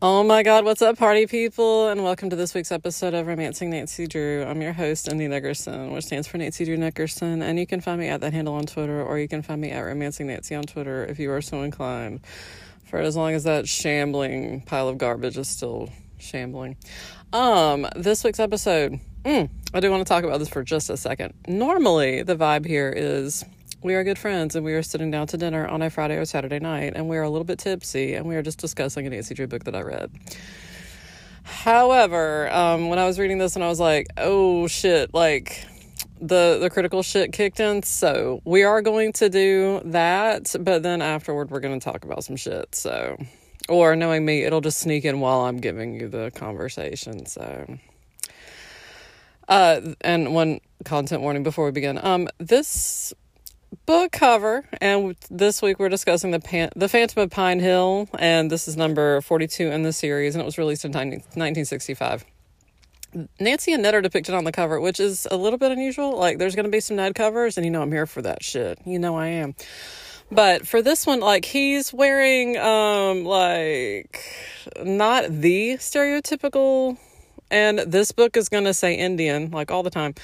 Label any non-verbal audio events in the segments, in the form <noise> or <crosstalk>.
Oh my god, what's up, party people? And welcome to this week's episode of Romancing Nancy Drew. I'm your host, ND Nickerson, which stands for Nancy Drew Nickerson. And you can find me at that handle on Twitter, or you can find me at Romancing Nancy on Twitter if you are so inclined, for as long as that shambling pile of garbage is still shambling. Um, this week's episode, mm, I do want to talk about this for just a second. Normally, the vibe here is we are good friends and we are sitting down to dinner on a Friday or Saturday night and we are a little bit tipsy and we are just discussing an Nancy book that I read. However, um, when I was reading this and I was like, oh shit, like the the critical shit kicked in. So we are going to do that, but then afterward we're going to talk about some shit. So, or knowing me, it'll just sneak in while I'm giving you the conversation. So, uh, and one content warning before we begin. Um, this book cover, and this week we're discussing the Pan- the Phantom of Pine Hill, and this is number forty two in the series, and it was released in 1965. Nancy and Ned are depicted on the cover, which is a little bit unusual. Like, there's going to be some Ned covers, and you know I'm here for that shit. You know I am. But for this one, like he's wearing um like not the stereotypical and this book is going to say Indian like all the time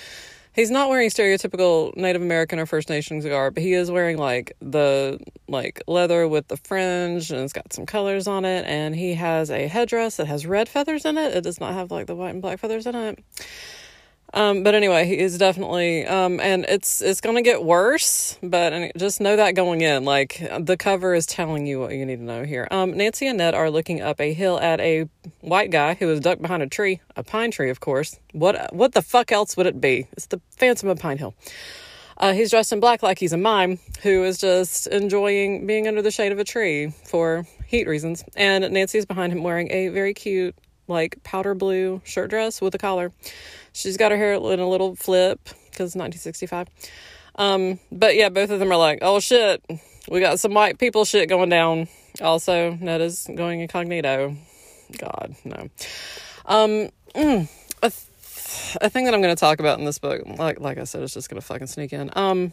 he's not wearing stereotypical Native American or First Nations garb, but he is wearing like the like leather with the fringe and it's got some colors on it and he has a headdress that has red feathers in it. It does not have like the white and black feathers in it. Um, but anyway, he is definitely, um, and it's it's gonna get worse. But just know that going in, like the cover is telling you what you need to know here. Um, Nancy and Ned are looking up a hill at a white guy who is ducked behind a tree, a pine tree, of course. What what the fuck else would it be? It's the Phantom of Pine Hill. Uh, he's dressed in black like he's a mime who is just enjoying being under the shade of a tree for heat reasons. And Nancy's behind him wearing a very cute, like powder blue shirt dress with a collar. She's got her hair in a little flip because it's 1965. Um, but yeah, both of them are like, oh shit, we got some white people shit going down. Also, Ned is going incognito. God, no. Um, mm, a, th- a thing that I'm going to talk about in this book, like like I said, it's just going to fucking sneak in. Um,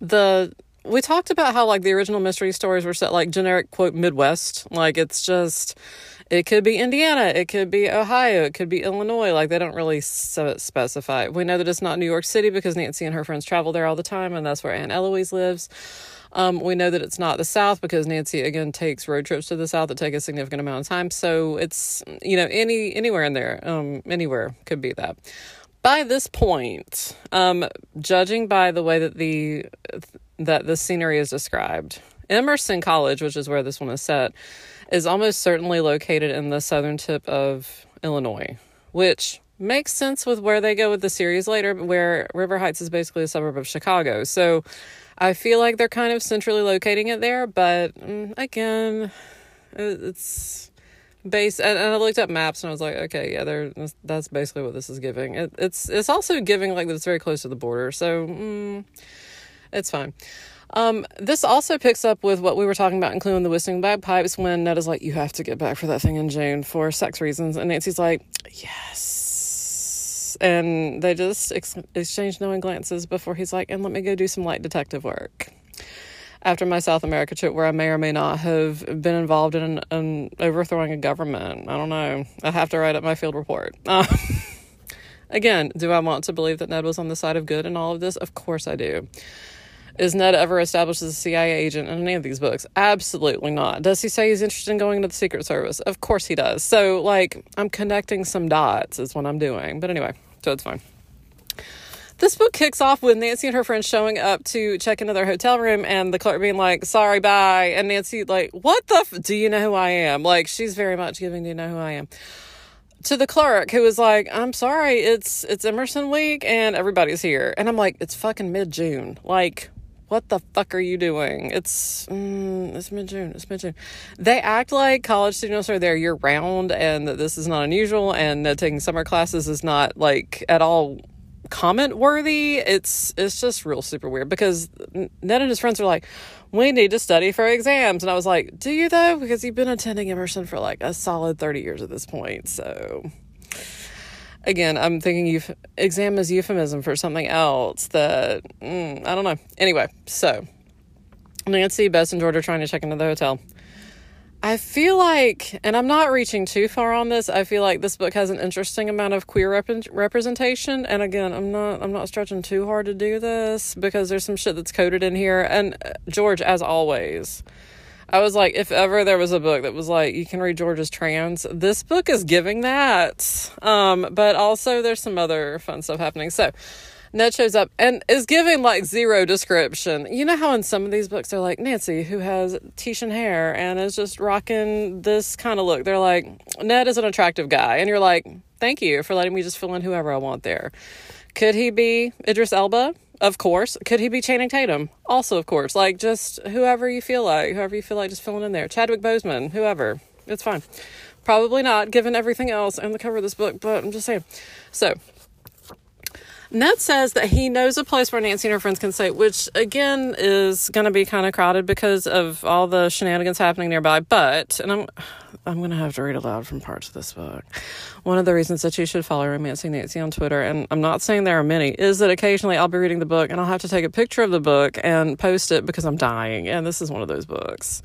the we talked about how like the original mystery stories were set like generic quote Midwest, like it's just it could be Indiana, it could be Ohio, it could be Illinois. Like they don't really specify. We know that it's not New York City because Nancy and her friends travel there all the time, and that's where Aunt Eloise lives. Um, we know that it's not the South because Nancy again takes road trips to the South that take a significant amount of time. So it's you know any anywhere in there, um, anywhere could be that. By this point, um, judging by the way that the that the scenery is described, Emerson College, which is where this one is set, is almost certainly located in the southern tip of Illinois, which makes sense with where they go with the series later, where River Heights is basically a suburb of Chicago. So I feel like they're kind of centrally locating it there, but mm, again, it's base and, and, I looked up maps and I was like, okay, yeah, there. That's basically what this is giving. It, it's it's also giving like that it's very close to the border, so mm, it's fine. Um, this also picks up with what we were talking about, including the whistling bagpipes, when Ned is like, You have to get back for that thing in June for sex reasons. And Nancy's like, Yes. And they just ex- exchange knowing glances before he's like, And let me go do some light detective work. After my South America trip, where I may or may not have been involved in, an, overthrowing a government, I don't know. I have to write up my field report. Uh, <laughs> again, do I want to believe that Ned was on the side of good in all of this? Of course I do. Is Ned ever established as a CIA agent in any of these books? Absolutely not. Does he say he's interested in going into the Secret Service? Of course he does. So, like, I'm connecting some dots, is what I'm doing. But anyway, so it's fine. This book kicks off with Nancy and her friends showing up to check into their hotel room and the clerk being like, sorry, bye. And Nancy, like, what the? F- do you know who I am? Like, she's very much giving, do you know who I am? to the clerk who was like, "I'm sorry, it's it's Emerson week and everybody's here." And I'm like, "It's fucking mid-June. Like, what the fuck are you doing? It's mm, it's mid June. It's mid June. They act like college students are there year round, and that this is not unusual, and that taking summer classes is not like at all comment worthy. It's it's just real super weird because Ned and his friends are like, we need to study for exams, and I was like, do you though? Because you've been attending Emerson for like a solid thirty years at this point, so again, I'm thinking euf- exam is euphemism for something else that mm, I don't know. Anyway, so Nancy, Bess, and George are trying to check into the hotel. I feel like, and I'm not reaching too far on this. I feel like this book has an interesting amount of queer rep- representation. And again, I'm not, I'm not stretching too hard to do this because there's some shit that's coded in here. And uh, George, as always, I was like, if ever there was a book that was like, you can read George's trans, this book is giving that. Um, but also there's some other fun stuff happening. So, Ned shows up and is giving like zero description. You know how in some of these books they're like Nancy, who has titian hair and is just rocking this kind of look. They're like, Ned is an attractive guy. And you're like, thank you for letting me just fill in whoever I want there. Could he be Idris Elba? Of course. Could he be Channing Tatum? Also, of course. Like, just whoever you feel like, whoever you feel like just filling in there. Chadwick Boseman, whoever. It's fine. Probably not, given everything else and the cover of this book, but I'm just saying. So, Ned says that he knows a place where Nancy and her friends can stay, which again is going to be kind of crowded because of all the shenanigans happening nearby. But, and I'm, I'm going to have to read aloud from parts of this book. One of the reasons that you should follow Romancing Nancy on Twitter, and I'm not saying there are many, is that occasionally I'll be reading the book and I'll have to take a picture of the book and post it because I'm dying. And this is one of those books.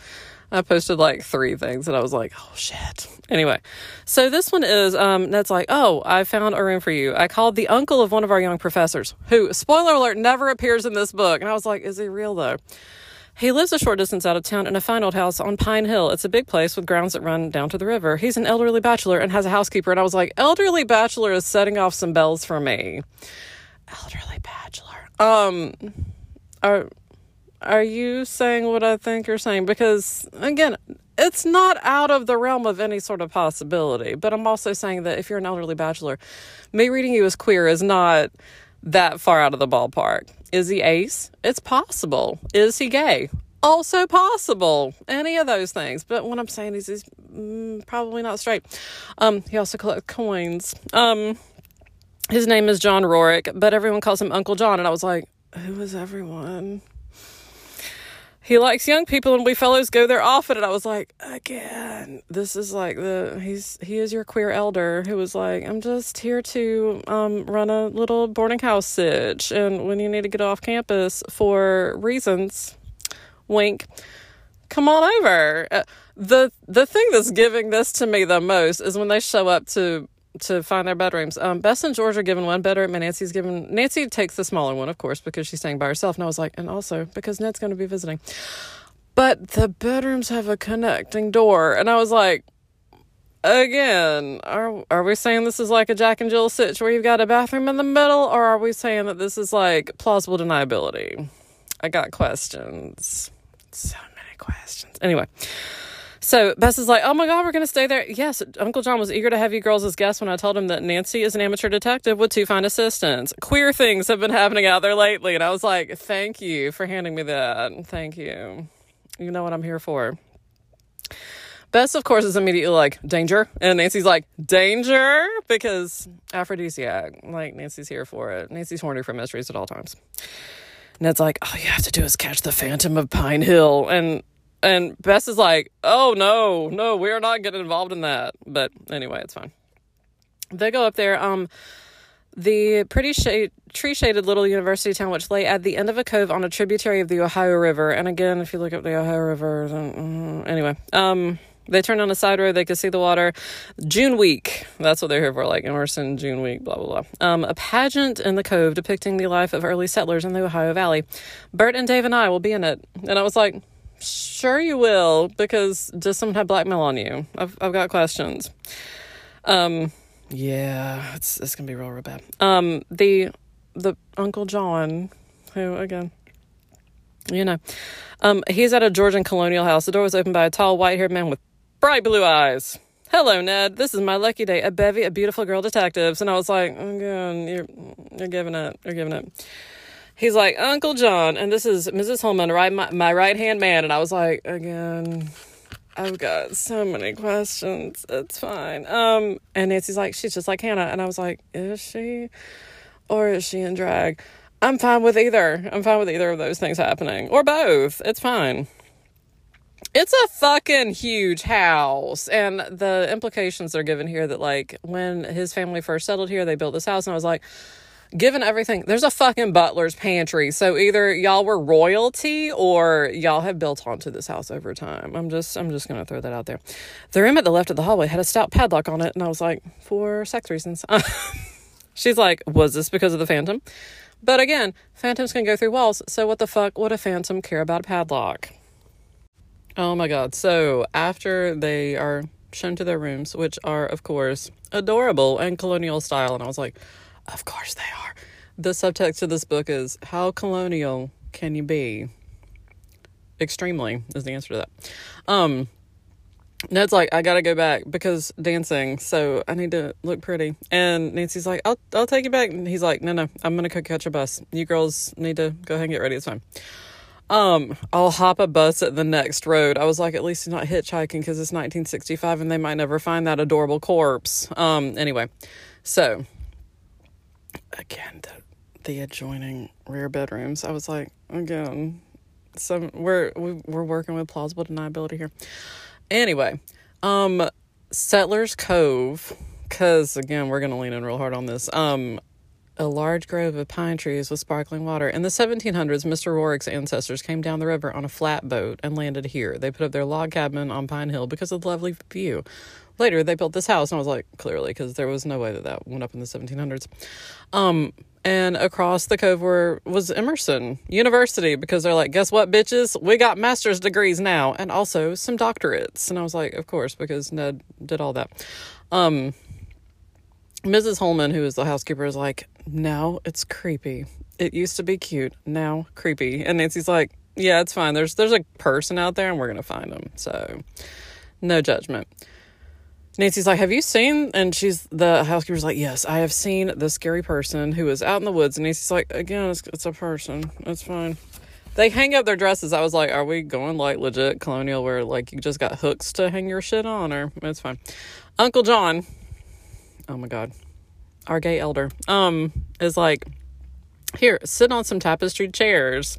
I posted like three things and I was like, oh shit. Anyway, so this one is um that's like, oh, I found a room for you. I called the uncle of one of our young professors, who, spoiler alert, never appears in this book. And I was like, is he real though? He lives a short distance out of town in a fine old house on Pine Hill. It's a big place with grounds that run down to the river. He's an elderly bachelor and has a housekeeper. And I was like, elderly bachelor is setting off some bells for me. Elderly bachelor. Um, are are you saying what I think you're saying? Because, again, it's not out of the realm of any sort of possibility. But I'm also saying that if you're an elderly bachelor, me reading you as queer is not that far out of the ballpark. Is he ace? It's possible. Is he gay? Also possible. Any of those things. But what I'm saying is he's mm, probably not straight. Um, he also collects coins. Um, his name is John Rorick, but everyone calls him Uncle John. And I was like, who is everyone? He likes young people and we fellows go there often. And i was like again this is like the he's he is your queer elder who was like i'm just here to um, run a little boarding house sitch and when you need to get off campus for reasons wink come on over. Uh, the the thing that's giving this to me the most is when they show up to to find their bedrooms. Um, Bess and George are given one bedroom, and Nancy's given. Nancy takes the smaller one, of course, because she's staying by herself. And I was like, and also because Ned's going to be visiting. But the bedrooms have a connecting door, and I was like, again, are are we saying this is like a Jack and Jill sitch where you've got a bathroom in the middle, or are we saying that this is like plausible deniability? I got questions, so many questions. Anyway. So Bess is like, oh my God, we're going to stay there. Yes, Uncle John was eager to have you girls as guests when I told him that Nancy is an amateur detective with two fine assistants. Queer things have been happening out there lately. And I was like, thank you for handing me that. Thank you. You know what I'm here for. Bess, of course, is immediately like, danger. And Nancy's like, danger? Because aphrodisiac. Like, Nancy's here for it. Nancy's horny for mysteries at all times. Ned's like, all you have to do is catch the Phantom of Pine Hill. And and Bess is like, oh no, no, we are not getting involved in that. But anyway, it's fine. They go up there. Um, the pretty shade, tree shaded little university town, which lay at the end of a cove on a tributary of the Ohio River. And again, if you look up the Ohio River, then, uh, anyway, um, they turned on a side road. They could see the water. June week. That's what they're here for, like Emerson, June week, blah, blah, blah. Um, a pageant in the cove depicting the life of early settlers in the Ohio Valley. Bert and Dave and I will be in it. And I was like, Sure, you will, because does someone have blackmail on you? I've I've got questions. Um, yeah, it's it's gonna be real, real bad. Um, the the Uncle John, who again, you know, um, he's at a Georgian colonial house. The door was opened by a tall, white-haired man with bright blue eyes. Hello, Ned. This is my lucky day. A bevy of beautiful girl detectives, and I was like, again, you're you're giving it, you're giving it he's like Uncle John, and this is Mrs. Holman, right, my, my right hand man, and I was like, again, I've got so many questions. It's fine. Um, and Nancy's like, she's just like Hannah, and I was like, is she, or is she in drag? I'm fine with either. I'm fine with either of those things happening, or both. It's fine. It's a fucking huge house. And the implications are given here that, like, when his family first settled here, they built this house. And I was like, given everything, there's a fucking butler's pantry. So either y'all were royalty or y'all have built onto this house over time. I'm just I'm just gonna throw that out there. The room at the left of the hallway had a stout padlock on it, and I was like, for sex reasons. <laughs> She's like, was this because of the phantom? But again, phantoms can go through walls, so what the fuck would a phantom care about a padlock? Oh my god. So after they are shown to their rooms, which are, of course, adorable and colonial style, and I was like, of course they are. The subtext of this book is How colonial can you be? Extremely is the answer to that. Um, Ned's like, I gotta go back because dancing, so I need to look pretty. And Nancy's like, I'll I'll take you back. And he's like, No, no, I'm gonna go catch a bus. You girls need to go ahead and get ready. It's fine. Um, I'll hop a bus at the next road. I was like, at least he's not hitchhiking because it's 1965 and they might never find that adorable corpse. Um, anyway, so again, the the adjoining rear bedrooms. I was like, again, some we're we're working with plausible deniability here. Anyway, um, Settlers Cove, because again, we're gonna lean in real hard on this. Um, a large grove of pine trees with sparkling water. In the 1700s, Mr. Rorick's ancestors came down the river on a flatboat and landed here. They put up their log cabin on Pine Hill because of the lovely view. Later, they built this house, and I was like, clearly, because there was no way that that went up in the 1700s. Um, and across the cove were, was Emerson University because they're like, guess what, bitches? We got master's degrees now, and also some doctorates. And I was like, of course, because Ned did all that. Um, Mrs. Holman, who is the housekeeper, is like, now it's creepy. It used to be cute, now creepy. And Nancy's like, yeah, it's fine. There's there's a person out there, and we're gonna find them. So, no judgment. Nancy's like, Have you seen? And she's the housekeeper's like, Yes, I have seen the scary person who is out in the woods. And Nancy's like, Again, it's, it's a person. It's fine. They hang up their dresses. I was like, Are we going like legit colonial where like you just got hooks to hang your shit on? Or it's fine. Uncle John, oh my God, our gay elder, um, is like, Here, sit on some tapestry chairs.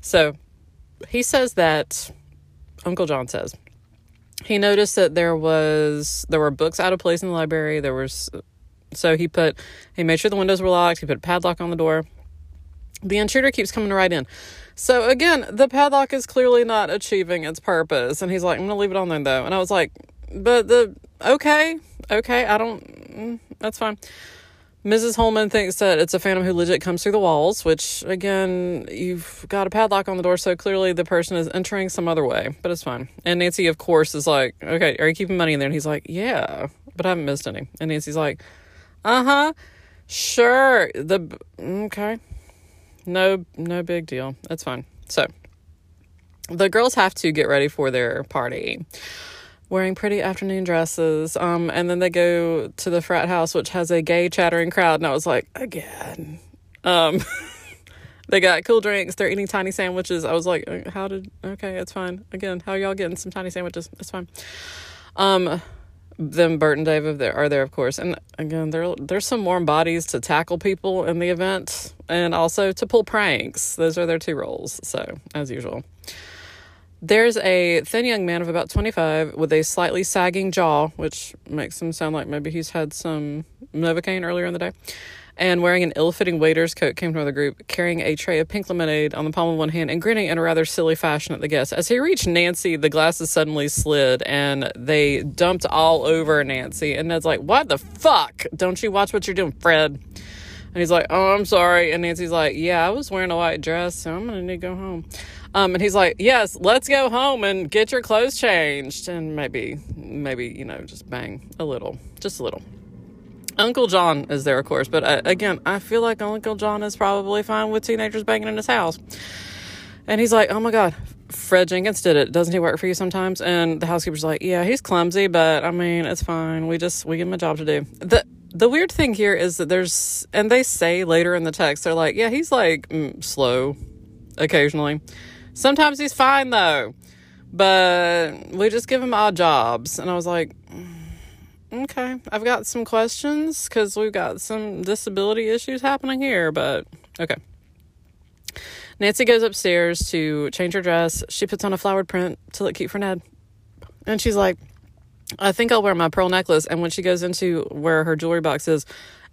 So he says that, Uncle John says, he noticed that there was there were books out of place in the library. There was so he put he made sure the windows were locked. He put a padlock on the door. The intruder keeps coming right in. So again, the padlock is clearly not achieving its purpose. And he's like, I'm gonna leave it on there though. And I was like, but the okay, okay, I don't. Mm, that's fine. Mrs. Holman thinks that it's a phantom who legit comes through the walls, which again, you've got a padlock on the door, so clearly the person is entering some other way, but it's fine. And Nancy, of course, is like, Okay, are you keeping money in there? And he's like, Yeah, but I haven't missed any. And Nancy's like, Uh huh, sure. The okay, no, no big deal. That's fine. So the girls have to get ready for their party wearing pretty afternoon dresses. Um, and then they go to the frat house, which has a gay chattering crowd. And I was like, again. Um, <laughs> they got cool drinks. They're eating tiny sandwiches. I was like, uh, how did, okay, it's fine. Again, how y'all getting some tiny sandwiches? It's fine. Um, then Bert and Dave are there, of course. And again, there there's some warm bodies to tackle people in the event and also to pull pranks. Those are their two roles. So, as usual. There's a thin young man of about 25 with a slightly sagging jaw, which makes him sound like maybe he's had some Novocaine earlier in the day, and wearing an ill fitting waiter's coat came from the group, carrying a tray of pink lemonade on the palm of one hand and grinning in a rather silly fashion at the guests. As he reached Nancy, the glasses suddenly slid and they dumped all over Nancy. And Ned's like, What the fuck? Don't you watch what you're doing, Fred? And he's like, Oh, I'm sorry. And Nancy's like, Yeah, I was wearing a white dress, so I'm going to need to go home. Um, and he's like, "Yes, let's go home and get your clothes changed, and maybe, maybe you know, just bang a little, just a little." Uncle John is there, of course, but uh, again, I feel like Uncle John is probably fine with teenagers banging in his house. And he's like, "Oh my God, Fred Jenkins did it. Doesn't he work for you sometimes?" And the housekeeper's like, "Yeah, he's clumsy, but I mean, it's fine. We just we give him a job to do." the The weird thing here is that there's, and they say later in the text, they're like, "Yeah, he's like mm, slow, occasionally." Sometimes he's fine though, but we just give him odd jobs. And I was like, mm, okay, I've got some questions because we've got some disability issues happening here, but okay. Nancy goes upstairs to change her dress. She puts on a flowered print to look cute for Ned. And she's like, I think I'll wear my pearl necklace. And when she goes into where her jewelry box is,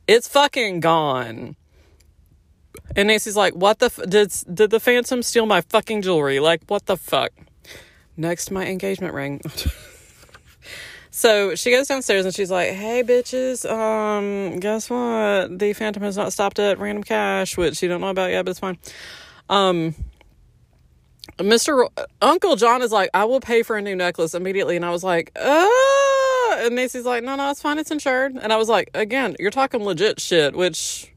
it's fucking gone. And Nancy's like, "What the f- did did the Phantom steal my fucking jewelry? Like, what the fuck?" Next my engagement ring. <laughs> so she goes downstairs and she's like, "Hey, bitches, um, guess what? The Phantom has not stopped at Random Cash, which you don't know about yet, but it's fine." Um, Mr. Ro- Uncle John is like, "I will pay for a new necklace immediately," and I was like, "Ah!" And Nancy's like, "No, no, it's fine, it's insured." And I was like, "Again, you're talking legit shit," which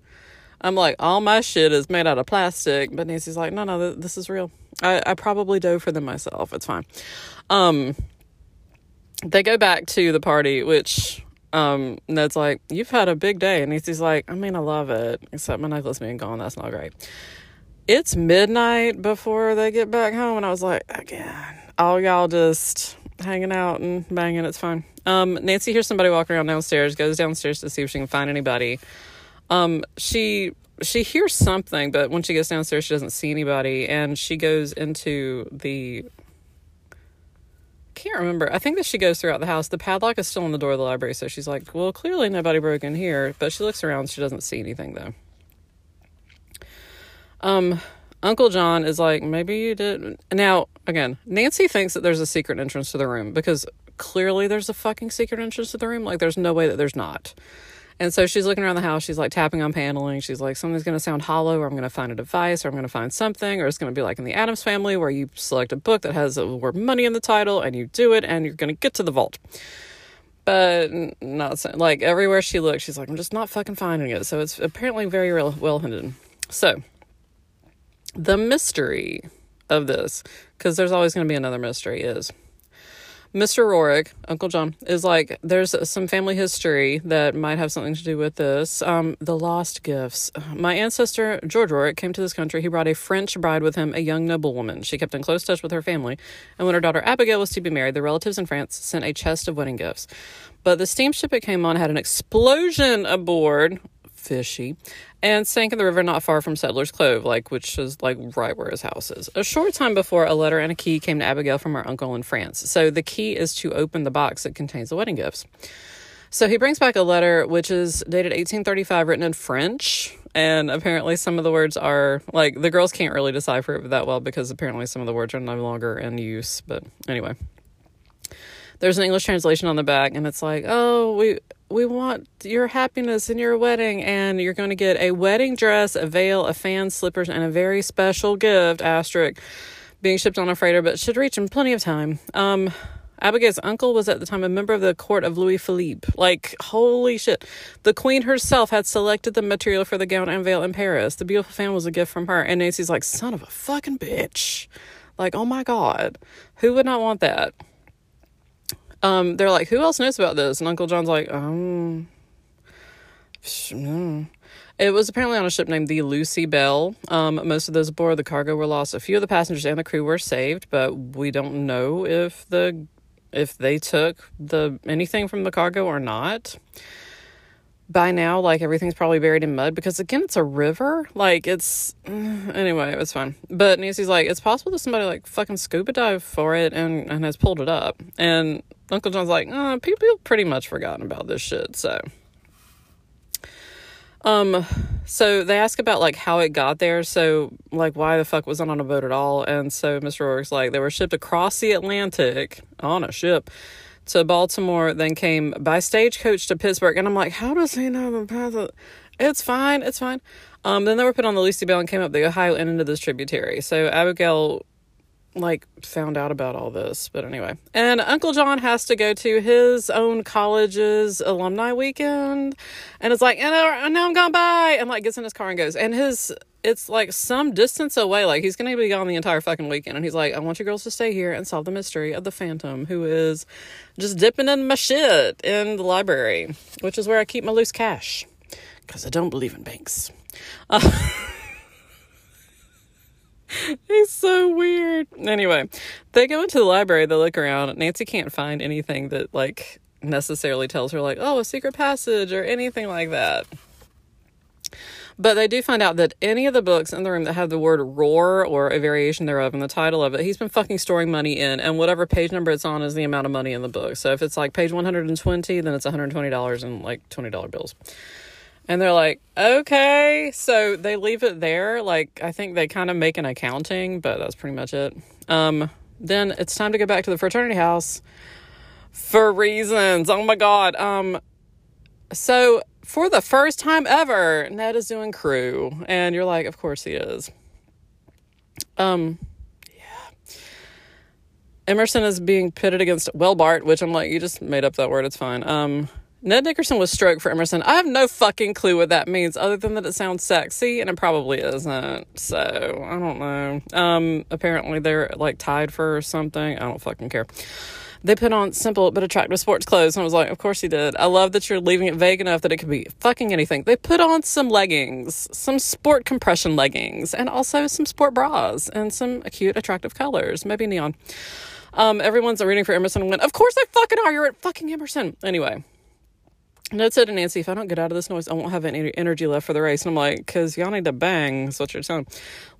I'm like, all my shit is made out of plastic. But Nancy's like, no, no, th- this is real. I, I probably dove for them myself. It's fine. Um, they go back to the party, which um, Ned's like, you've had a big day. And Nancy's like, I mean, I love it, except my necklace being gone. That's not great. It's midnight before they get back home. And I was like, again, all y'all just hanging out and banging. It's fine. Um, Nancy hears somebody walking around downstairs, goes downstairs to see if she can find anybody. Um, she she hears something, but when she gets downstairs, she doesn't see anybody, and she goes into the. Can't remember. I think that she goes throughout the house. The padlock is still on the door of the library, so she's like, "Well, clearly nobody broke in here." But she looks around; she doesn't see anything though. Um, Uncle John is like, maybe you did. Now, again, Nancy thinks that there's a secret entrance to the room because clearly there's a fucking secret entrance to the room. Like, there's no way that there's not. And so she's looking around the house. She's like tapping on paneling. She's like, something's going to sound hollow, or I'm going to find a device, or I'm going to find something, or it's going to be like in the Addams family where you select a book that has uh, the word money in the title and you do it and you're going to get to the vault. But not so, like everywhere she looks, she's like, I'm just not fucking finding it. So it's apparently very well hidden. So the mystery of this, because there's always going to be another mystery, is Mr. Rourke, Uncle John, is like, there's some family history that might have something to do with this. Um, the lost gifts. My ancestor, George Rourke, came to this country. He brought a French bride with him, a young noblewoman. She kept in close touch with her family. And when her daughter Abigail was to be married, the relatives in France sent a chest of wedding gifts. But the steamship it came on had an explosion aboard, fishy, and sank in the river not far from Settlers Cove, like which is like right where his house is. A short time before, a letter and a key came to Abigail from her uncle in France. So the key is to open the box that contains the wedding gifts. So he brings back a letter which is dated 1835, written in French. And apparently, some of the words are like the girls can't really decipher it that well because apparently some of the words are no longer in use. But anyway, there's an English translation on the back, and it's like, oh, we we want your happiness in your wedding, and you're going to get a wedding dress, a veil, a fan, slippers, and a very special gift. Asterisk being shipped on a freighter, but should reach in plenty of time. Um, Abigail's uncle was at the time a member of the court of Louis Philippe. Like, holy shit. The queen herself had selected the material for the gown and veil in Paris. The beautiful fan was a gift from her. And Nancy's like, son of a fucking bitch. Like, oh my God. Who would not want that? Um, they're like, who else knows about this? And Uncle John's like, um, it was apparently on a ship named the Lucy Bell. Um, most of those aboard the cargo were lost. A few of the passengers and the crew were saved, but we don't know if the if they took the anything from the cargo or not. By now, like everything's probably buried in mud because again, it's a river. Like it's <sighs> anyway, it was fun. But Nancy's like, it's possible that somebody like fucking scuba dive for it and and has pulled it up. And Uncle John's like, uh, people pretty much forgotten about this shit. So, um, so they ask about like how it got there. So, like, why the fuck was it on a boat at all? And so Mr. Rourke's like, they were shipped across the Atlantic on a ship to Baltimore, then came by stagecoach to Pittsburgh. And I'm like, how does he know the path? It's fine, it's fine. Um, then they were put on the Lucy Bell and came up the Ohio and into this tributary. So Abigail like found out about all this but anyway. And uncle john has to go to his own college's alumni weekend and it's like and now i'm gone by and like gets in his car and goes and his it's like some distance away like he's gonna be gone the entire fucking weekend and he's like i want you girls to stay here and solve the mystery of the phantom who is just dipping in my shit in the library which is where i keep my loose cash because i don't believe in banks. Uh, <laughs> <laughs> He's so weird. Anyway, they go into the library, they look around. Nancy can't find anything that like necessarily tells her like, "Oh, a secret passage" or anything like that. But they do find out that any of the books in the room that have the word roar or a variation thereof in the title of it, he's been fucking storing money in, and whatever page number it's on is the amount of money in the book. So if it's like page 120, then it's $120 in like $20 bills. And they're like, okay. So they leave it there. Like, I think they kind of make an accounting, but that's pretty much it. Um, then it's time to go back to the fraternity house for reasons. Oh my God. Um, so for the first time ever, Ned is doing crew. And you're like, of course he is. Um, yeah. Emerson is being pitted against Welbart, which I'm like, you just made up that word. It's fine. Um, Ned Nickerson was stroke for Emerson. I have no fucking clue what that means, other than that it sounds sexy, and it probably isn't. So I don't know. Um, apparently they're like tied for something. I don't fucking care. They put on simple but attractive sports clothes, and I was like, of course he did. I love that you're leaving it vague enough that it could be fucking anything. They put on some leggings, some sport compression leggings, and also some sport bras and some cute, attractive colors, maybe neon. Um, everyone's reading for Emerson went, of course I fucking are. You're at fucking Emerson. Anyway. Ned said to Nancy, if I don't get out of this noise, I won't have any energy left for the race. And I'm like, because y'all need to bang, is what you're saying.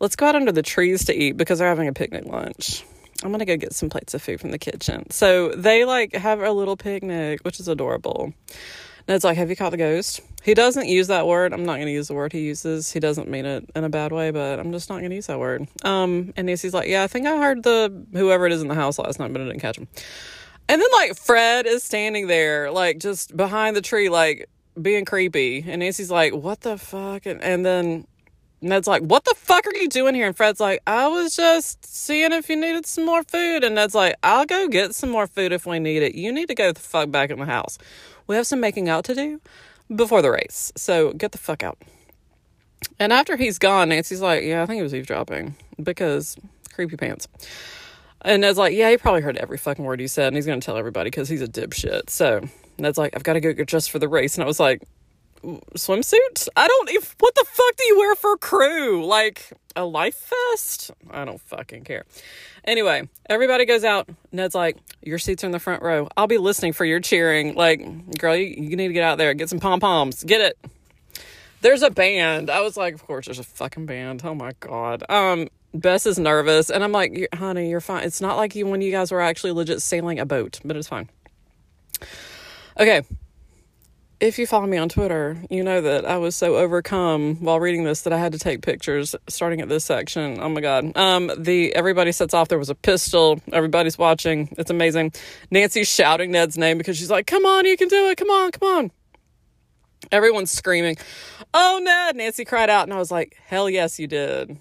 Let's go out under the trees to eat because they're having a picnic lunch. I'm gonna go get some plates of food from the kitchen. So they like have a little picnic, which is adorable. Ned's like, Have you caught the ghost? He doesn't use that word. I'm not gonna use the word he uses. He doesn't mean it in a bad way, but I'm just not gonna use that word. Um, and Nancy's like, Yeah, I think I heard the whoever it is in the house last night, but I didn't catch him. And then like Fred is standing there, like just behind the tree, like being creepy. And Nancy's like, What the fuck? And, and then Ned's like, What the fuck are you doing here? And Fred's like, I was just seeing if you needed some more food. And Ned's like, I'll go get some more food if we need it. You need to go the fuck back in the house. We have some making out to do before the race. So get the fuck out. And after he's gone, Nancy's like, Yeah, I think he was eavesdropping because creepy pants. And Ned's like, yeah, he probably heard every fucking word you said, and he's gonna tell everybody because he's a dipshit. So Ned's like, I've got to go just for the race, and I was like, swimsuit? I don't. If, what the fuck do you wear for crew? Like a life vest? I don't fucking care. Anyway, everybody goes out. Ned's like, your seats are in the front row. I'll be listening for your cheering. Like, girl, you, you need to get out there, get some pom poms, get it. There's a band. I was like, of course, there's a fucking band. Oh my god. Um, Bess is nervous, and I'm like, honey, you're fine. It's not like you when you guys were actually legit sailing a boat, but it's fine. Okay. If you follow me on Twitter, you know that I was so overcome while reading this that I had to take pictures starting at this section. Oh my god. Um the everybody sets off there was a pistol. Everybody's watching. It's amazing. Nancy's shouting Ned's name because she's like, "Come on, you can do it. Come on, come on." Everyone's screaming, "Oh, Ned!" Nancy cried out, and I was like, "Hell yes, you did."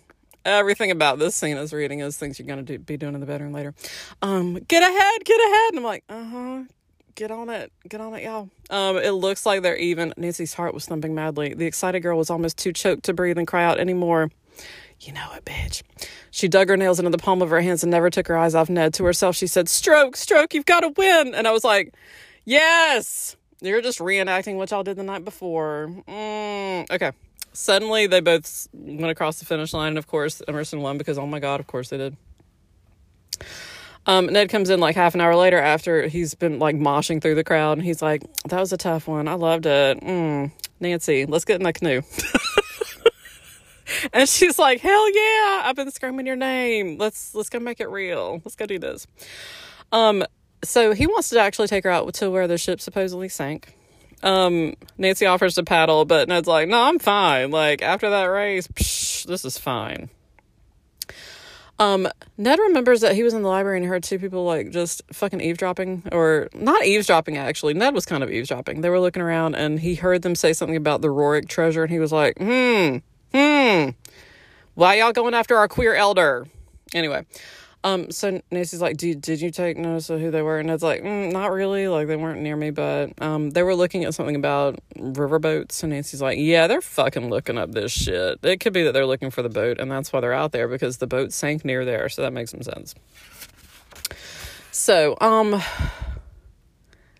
Everything about this scene is reading is things you're going to do, be doing in the bedroom later. Um, get ahead, get ahead. And I'm like, uh huh. Get on it, get on it, y'all. Um, it looks like they're even. Nancy's heart was thumping madly. The excited girl was almost too choked to breathe and cry out anymore. You know it, bitch. She dug her nails into the palm of her hands and never took her eyes off Ned. To herself, she said, Stroke, stroke, you've got to win. And I was like, Yes, you're just reenacting what y'all did the night before. Mm, okay suddenly they both went across the finish line. And of course, Emerson won because, oh my God, of course they did. Um, Ned comes in like half an hour later after he's been like moshing through the crowd. And he's like, that was a tough one. I loved it. Mm, Nancy, let's get in the canoe. <laughs> and she's like, hell yeah, I've been screaming your name. Let's, let's go make it real. Let's go do this. Um, so he wants to actually take her out to where the ship supposedly sank. Um, Nancy offers to paddle, but Ned's like, no, I'm fine. Like, after that race, psh, this is fine. Um, Ned remembers that he was in the library and heard two people like just fucking eavesdropping, or not eavesdropping actually. Ned was kind of eavesdropping. They were looking around and he heard them say something about the Rorick treasure, and he was like, hmm, hmm, why y'all going after our queer elder? Anyway, um, so Nancy's like, did, did you take notice of who they were? And it's like, mm, not really. Like, they weren't near me, but um, they were looking at something about riverboats. And Nancy's like, yeah, they're fucking looking up this shit. It could be that they're looking for the boat, and that's why they're out there because the boat sank near there. So that makes some sense. So, um,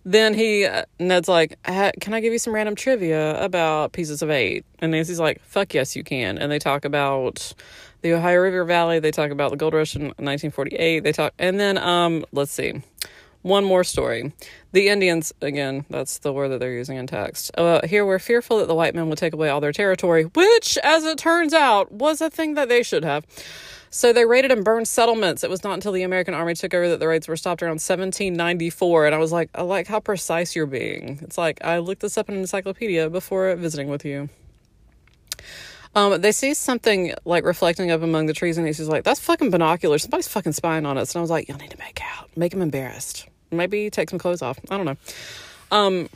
then he, uh, Ned's like, can I give you some random trivia about pieces of eight? And Nancy's like, fuck yes, you can. And they talk about the Ohio River Valley. They talk about the gold rush in 1948. They talk, and then um, let's see, one more story. The Indians, again, that's the word that they're using in text. Uh, here, we're fearful that the white men would take away all their territory, which, as it turns out, was a thing that they should have. So they raided and burned settlements. It was not until the American Army took over that the raids were stopped around 1794. And I was like, I like how precise you're being. It's like, I looked this up in an encyclopedia before visiting with you. Um, they see something like reflecting up among the trees, and he's like, "That's fucking binoculars. Somebody's fucking spying on us." And I was like, "Y'all need to make out, make him embarrassed. Maybe take some clothes off. I don't know." Um,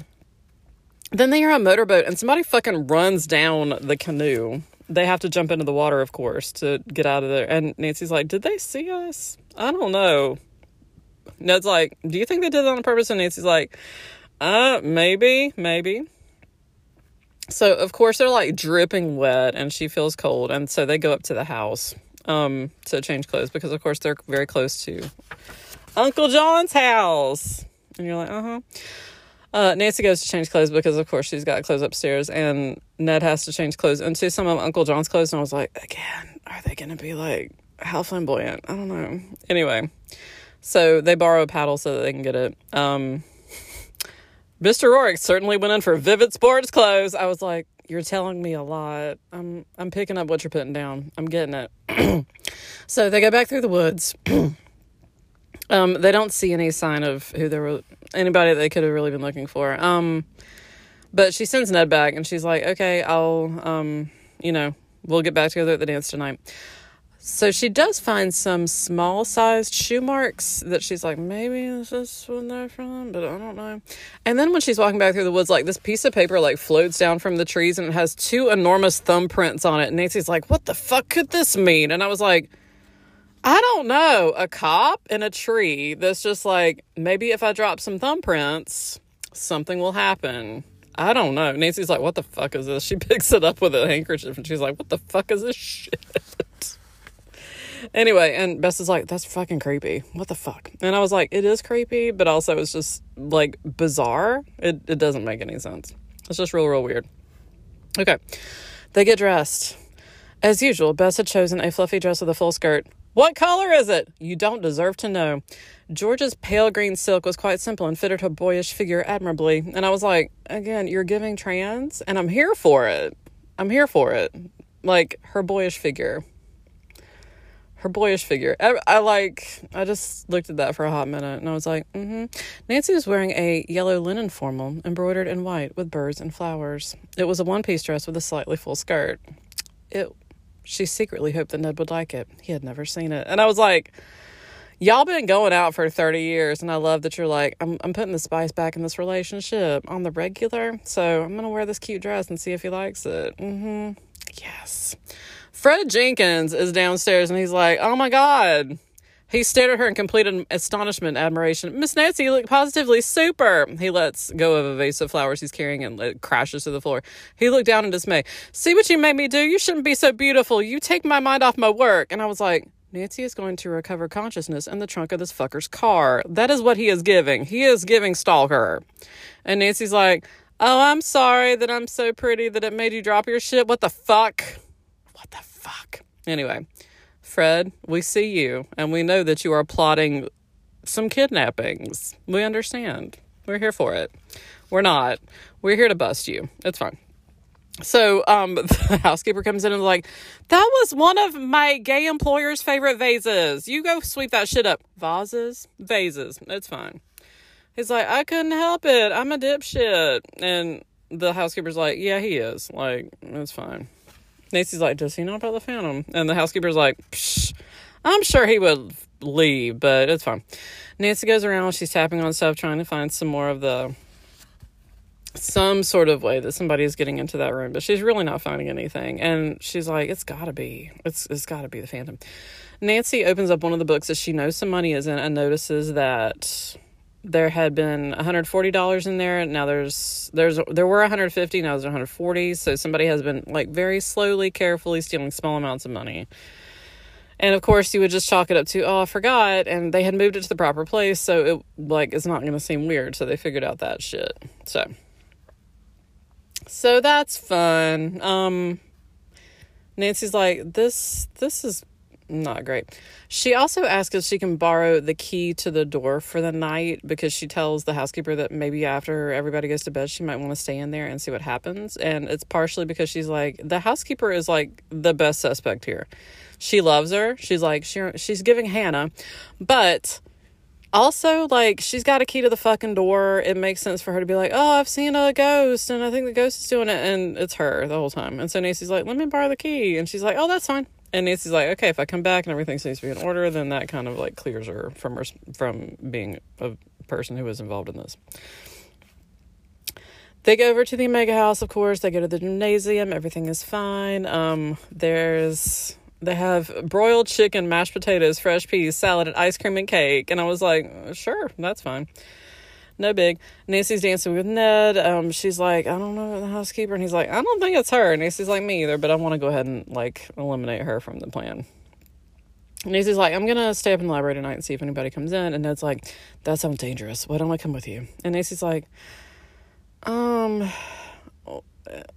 then they hear a motorboat, and somebody fucking runs down the canoe. They have to jump into the water, of course, to get out of there. And Nancy's like, "Did they see us? I don't know." Ned's like, "Do you think they did that on purpose?" And Nancy's like, "Uh, maybe, maybe." So of course they're like dripping wet and she feels cold and so they go up to the house um to change clothes because of course they're very close to uncle john's house and you're like uh-huh uh, Nancy goes to change clothes because, of course, she's got clothes upstairs, and Ned has to change clothes into some of Uncle John's clothes. And I was like, again, are they going to be like how flamboyant? I don't know. Anyway, so they borrow a paddle so that they can get it. Um, Mr. Rourke certainly went in for vivid sports clothes. I was like, you're telling me a lot. I'm I'm picking up what you're putting down. I'm getting it. <clears throat> so they go back through the woods. <clears throat> um, they don't see any sign of who they were anybody they could have really been looking for. Um, but she sends Ned back and she's like, okay, I'll um, you know, we'll get back together at the dance tonight. So she does find some small sized shoe marks that she's like, maybe this is when they're from, but I don't know. And then when she's walking back through the woods, like this piece of paper like floats down from the trees and it has two enormous thumbprints on it. And Nancy's like, what the fuck could this mean? And I was like, I don't know. A cop in a tree that's just like, maybe if I drop some thumbprints, something will happen. I don't know. Nancy's like, what the fuck is this? She <laughs> picks it up with a handkerchief and she's like, what the fuck is this shit? Anyway, and Bess is like, that's fucking creepy. What the fuck? And I was like, it is creepy, but also it's just like bizarre. It, it doesn't make any sense. It's just real, real weird. Okay. They get dressed. As usual, Bess had chosen a fluffy dress with a full skirt. What color is it? You don't deserve to know. George's pale green silk was quite simple and fitted her boyish figure admirably. And I was like, again, you're giving trans, and I'm here for it. I'm here for it. Like her boyish figure her boyish figure. I, like, I just looked at that for a hot minute and I was like, mm-hmm. Nancy was wearing a yellow linen formal embroidered in white with birds and flowers. It was a one piece dress with a slightly full skirt. It, she secretly hoped that Ned would like it. He had never seen it. And I was like, y'all been going out for 30 years and I love that you're like, I'm, I'm putting the spice back in this relationship on the regular. So I'm going to wear this cute dress and see if he likes it. Mm-hmm. Yes. Fred Jenkins is downstairs and he's like, oh my God. He stared at her in complete astonishment, admiration. Miss Nancy, you look positively super. He lets go of a vase of flowers he's carrying and it crashes to the floor. He looked down in dismay. See what you made me do? You shouldn't be so beautiful. You take my mind off my work. And I was like, Nancy is going to recover consciousness in the trunk of this fucker's car. That is what he is giving. He is giving stalker. And Nancy's like, Oh, I'm sorry that I'm so pretty that it made you drop your shit. What the fuck? What the fuck? Anyway, Fred, we see you and we know that you are plotting some kidnappings. We understand. We're here for it. We're not. We're here to bust you. It's fine. So um <laughs> the housekeeper comes in and like, that was one of my gay employer's favorite vases. You go sweep that shit up. Vases? Vases. It's fine. He's like, I couldn't help it. I'm a dipshit. And the housekeeper's like, Yeah, he is. Like, it's fine. Nancy's like, Does he know about the Phantom? And the housekeeper's like, I'm sure he would leave, but it's fine. Nancy goes around, she's tapping on stuff, trying to find some more of the some sort of way that somebody is getting into that room, but she's really not finding anything. And she's like, It's gotta be. It's it's gotta be the Phantom. Nancy opens up one of the books that she knows some money is in and notices that there had been $140 in there. Now there's there's there were 150 now there's 140 so somebody has been like very slowly carefully stealing small amounts of money. And of course you would just chalk it up to oh i forgot and they had moved it to the proper place. So it like it's not going to seem weird. So they figured out that shit. So so that's fun. Um nancy's like this this is not great. She also asks if she can borrow the key to the door for the night because she tells the housekeeper that maybe after everybody goes to bed, she might want to stay in there and see what happens. And it's partially because she's like, the housekeeper is like the best suspect here. She loves her. She's like, she, she's giving Hannah, but also like she's got a key to the fucking door it makes sense for her to be like oh i've seen a ghost and i think the ghost is doing it and it's her the whole time and so nancy's like let me borrow the key and she's like oh that's fine and Nancy's like, okay, if I come back and everything seems to be in order, then that kind of like clears her from her from being a person who was involved in this. They go over to the Omega House, of course. They go to the gymnasium. Everything is fine. Um, there's they have broiled chicken, mashed potatoes, fresh peas, salad, and ice cream and cake. And I was like, sure, that's fine no big. Nancy's dancing with Ned. Um, she's like, I don't know the housekeeper, and he's like, I don't think it's her. Nancy's like, me either, but I want to go ahead and like eliminate her from the plan. Nancy's like, I'm gonna stay up in the library tonight and see if anybody comes in. And Ned's like, that sounds dangerous. Why don't I come with you? And Nancy's like, um,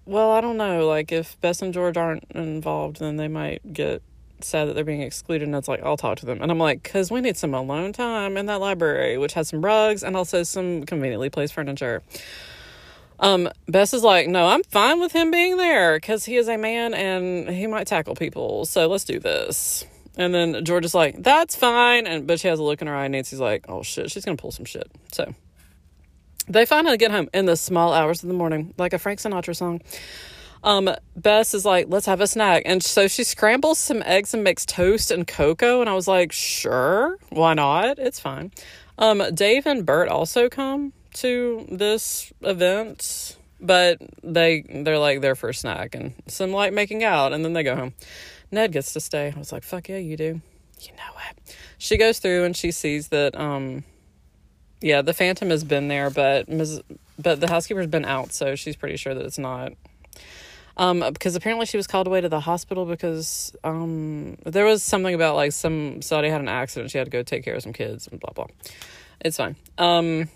well, I don't know. Like, if Bess and George aren't involved, then they might get sad that they're being excluded and it's like i'll talk to them. And i'm like because we need some alone time in that library which has some rugs and also some conveniently placed furniture um bess is like no i'm fine with him being there because he is a man and he might tackle people so let's do this and then george is like that's fine and but she has a look in her eye and nancy's like oh shit she's gonna pull some shit so they finally get home in the small hours of the morning like a frank sinatra song um, Bess is like, let's have a snack. And so she scrambles some eggs and makes toast and cocoa. And I was like, sure, why not? It's fine. Um, Dave and Bert also come to this event, but they they're like there for a snack and some light making out, and then they go home. Ned gets to stay. I was like, fuck yeah, you do. You know it. She goes through and she sees that um yeah, the phantom has been there, but Ms. but the housekeeper's been out, so she's pretty sure that it's not um, because apparently she was called away to the hospital because um, there was something about like some Saudi had an accident. She had to go take care of some kids and blah blah. It's fine. Um,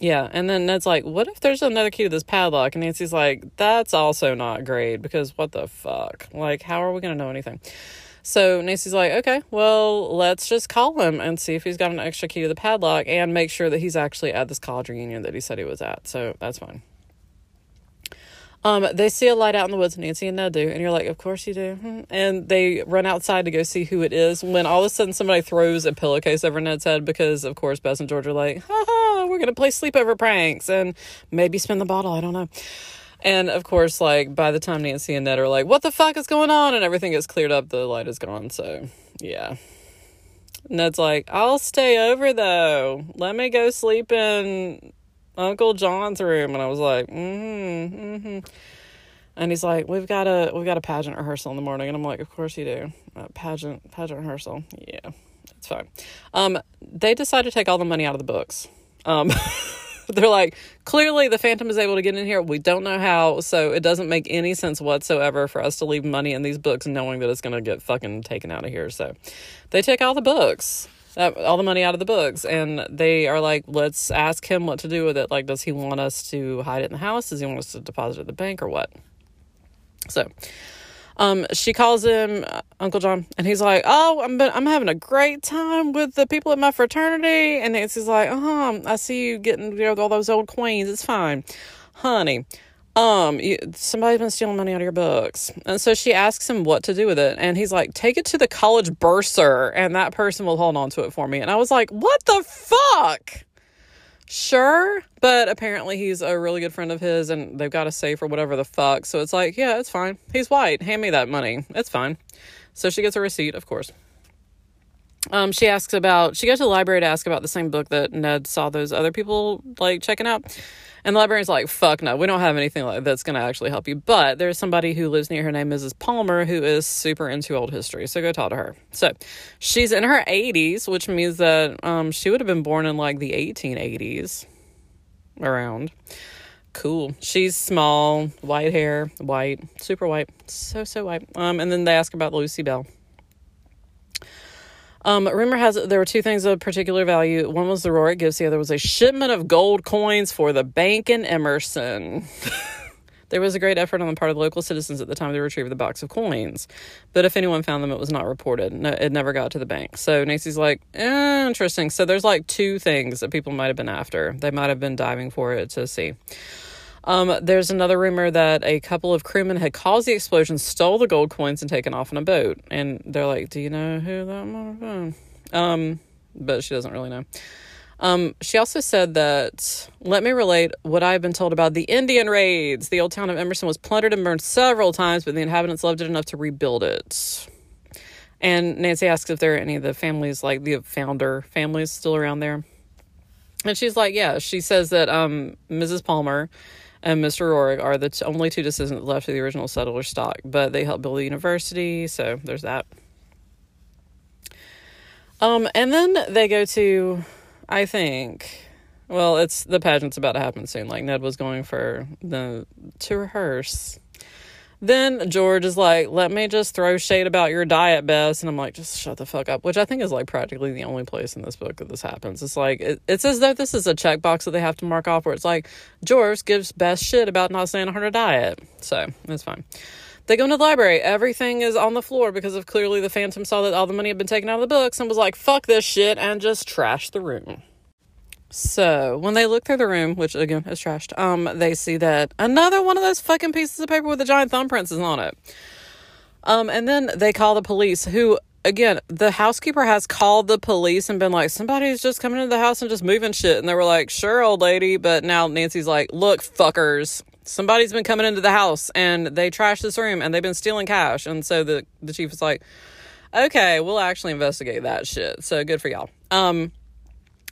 yeah, and then Ned's like, "What if there's another key to this padlock?" And Nancy's like, "That's also not great because what the fuck? Like, how are we gonna know anything?" So Nancy's like, okay, well, let's just call him and see if he's got an extra key to the padlock and make sure that he's actually at this college reunion that he said he was at. So that's fine. Um, they see a light out in the woods, Nancy and Ned do, and you're like, of course you do. Hmm. And they run outside to go see who it is. When all of a sudden somebody throws a pillowcase over Ned's head because, of course, Bess and George are like, ha ha, we're gonna play sleepover pranks and maybe spin the bottle. I don't know. And of course, like by the time Nancy and Ned are like, what the fuck is going on? And everything gets cleared up, the light is gone. So yeah. Ned's like, I'll stay over though. Let me go sleep in Uncle John's room, and I was like, mm-hmm, mm-hmm. And he's like, we've got a we've got a pageant rehearsal in the morning, and I'm like, of course you do. Uh, pageant pageant rehearsal, yeah, it's fine. Um, they decide to take all the money out of the books. Um, <laughs> they're like, clearly the Phantom is able to get in here. We don't know how, so it doesn't make any sense whatsoever for us to leave money in these books, knowing that it's gonna get fucking taken out of here. So, they take all the books that, all the money out of the books. And they are like let's ask him what to do with it. Like does he want us to hide it in the house? Does he want us to deposit it at the bank or what? So um, she calls him uh, Uncle John, and he's like, "Oh, I'm been, I'm having a great time with the people at my fraternity." And Nancy's like, "Uh huh, I see you getting you know all those old queens. It's fine, honey um you, somebody's been stealing money out of your books. And so she asks him what to do with it. And he's like take it to the college bursar. And that person will hold on to it for me. And i was like what the fuck? Sure. But apparently he's a really good friend of his and they've got a safe or whatever the fuck. So it's like yeah it's fine. He's white. Hand me that money. It's fine. So she gets a receipt of course um, she asks about she goes to the library to ask about the same book that Ned saw those other people like checking out. And the librarian's like, fuck no, we don't have anything like that's to actually help you. But there's somebody who lives near her named Mrs. Palmer who is super into old history. So go talk to her. So she's in her 80s, which means that um, she would have been born in like the 1880s around. Cool. She's small, white hair, white, super white, so, so white. Um, and then they ask about Lucy Belle. Um, rumor has it there were two things of particular value. One was the Rorick gifts. The other was a shipment of gold coins for the bank in Emerson. <laughs> There was a great effort on the part of the local citizens at the time to retrieve the box of coins, but if anyone found them, it was not reported. No, it never got to the bank. So Nancy's like, eh, interesting. So there's like two things that people might have been after. They might have been diving for it to see. Um, there's another rumor that a couple of crewmen had caused the explosion, stole the gold coins, and taken off in a boat. And they're like, "Do you know who that might have been?" Um, but she doesn't really know. Um, she also said that, let me relate what I've been told about the Indian raids. The old town of Emerson was plundered and burned several times, but the inhabitants loved it enough to rebuild it. And Nancy asks if there are any of the families, like the founder families, still around there. And she's like, yeah. She says that um, Mrs. Palmer and Mr. Rorick are the t- only two descendants left of the original settler stock, but they helped build the university, so there's that. Um, and then they go to I think. Well, it's the pageant's about to happen soon. Like Ned was going for the to rehearse. Then George is like, "Let me just throw shade about your diet, Bess," and I'm like, "Just shut the fuck up." Which I think is like practically the only place in this book that this happens. It's like it, it's as though this is a checkbox that they have to mark off, where it's like George gives Bess shit about not staying on her diet. So it's fine. They go into the library. Everything is on the floor because of clearly the Phantom saw that all the money had been taken out of the books and was like, fuck this shit, and just trashed the room. So when they look through the room, which again is trashed, um, they see that another one of those fucking pieces of paper with the giant thumbprints is on it. Um, and then they call the police, who again, the housekeeper has called the police and been like, somebody's just coming into the house and just moving shit. And they were like, sure, old lady. But now Nancy's like, look, fuckers, somebody's been coming into the house and they trashed this room and they've been stealing cash. And so the, the chief is like, okay, we'll actually investigate that shit. So good for y'all. Um,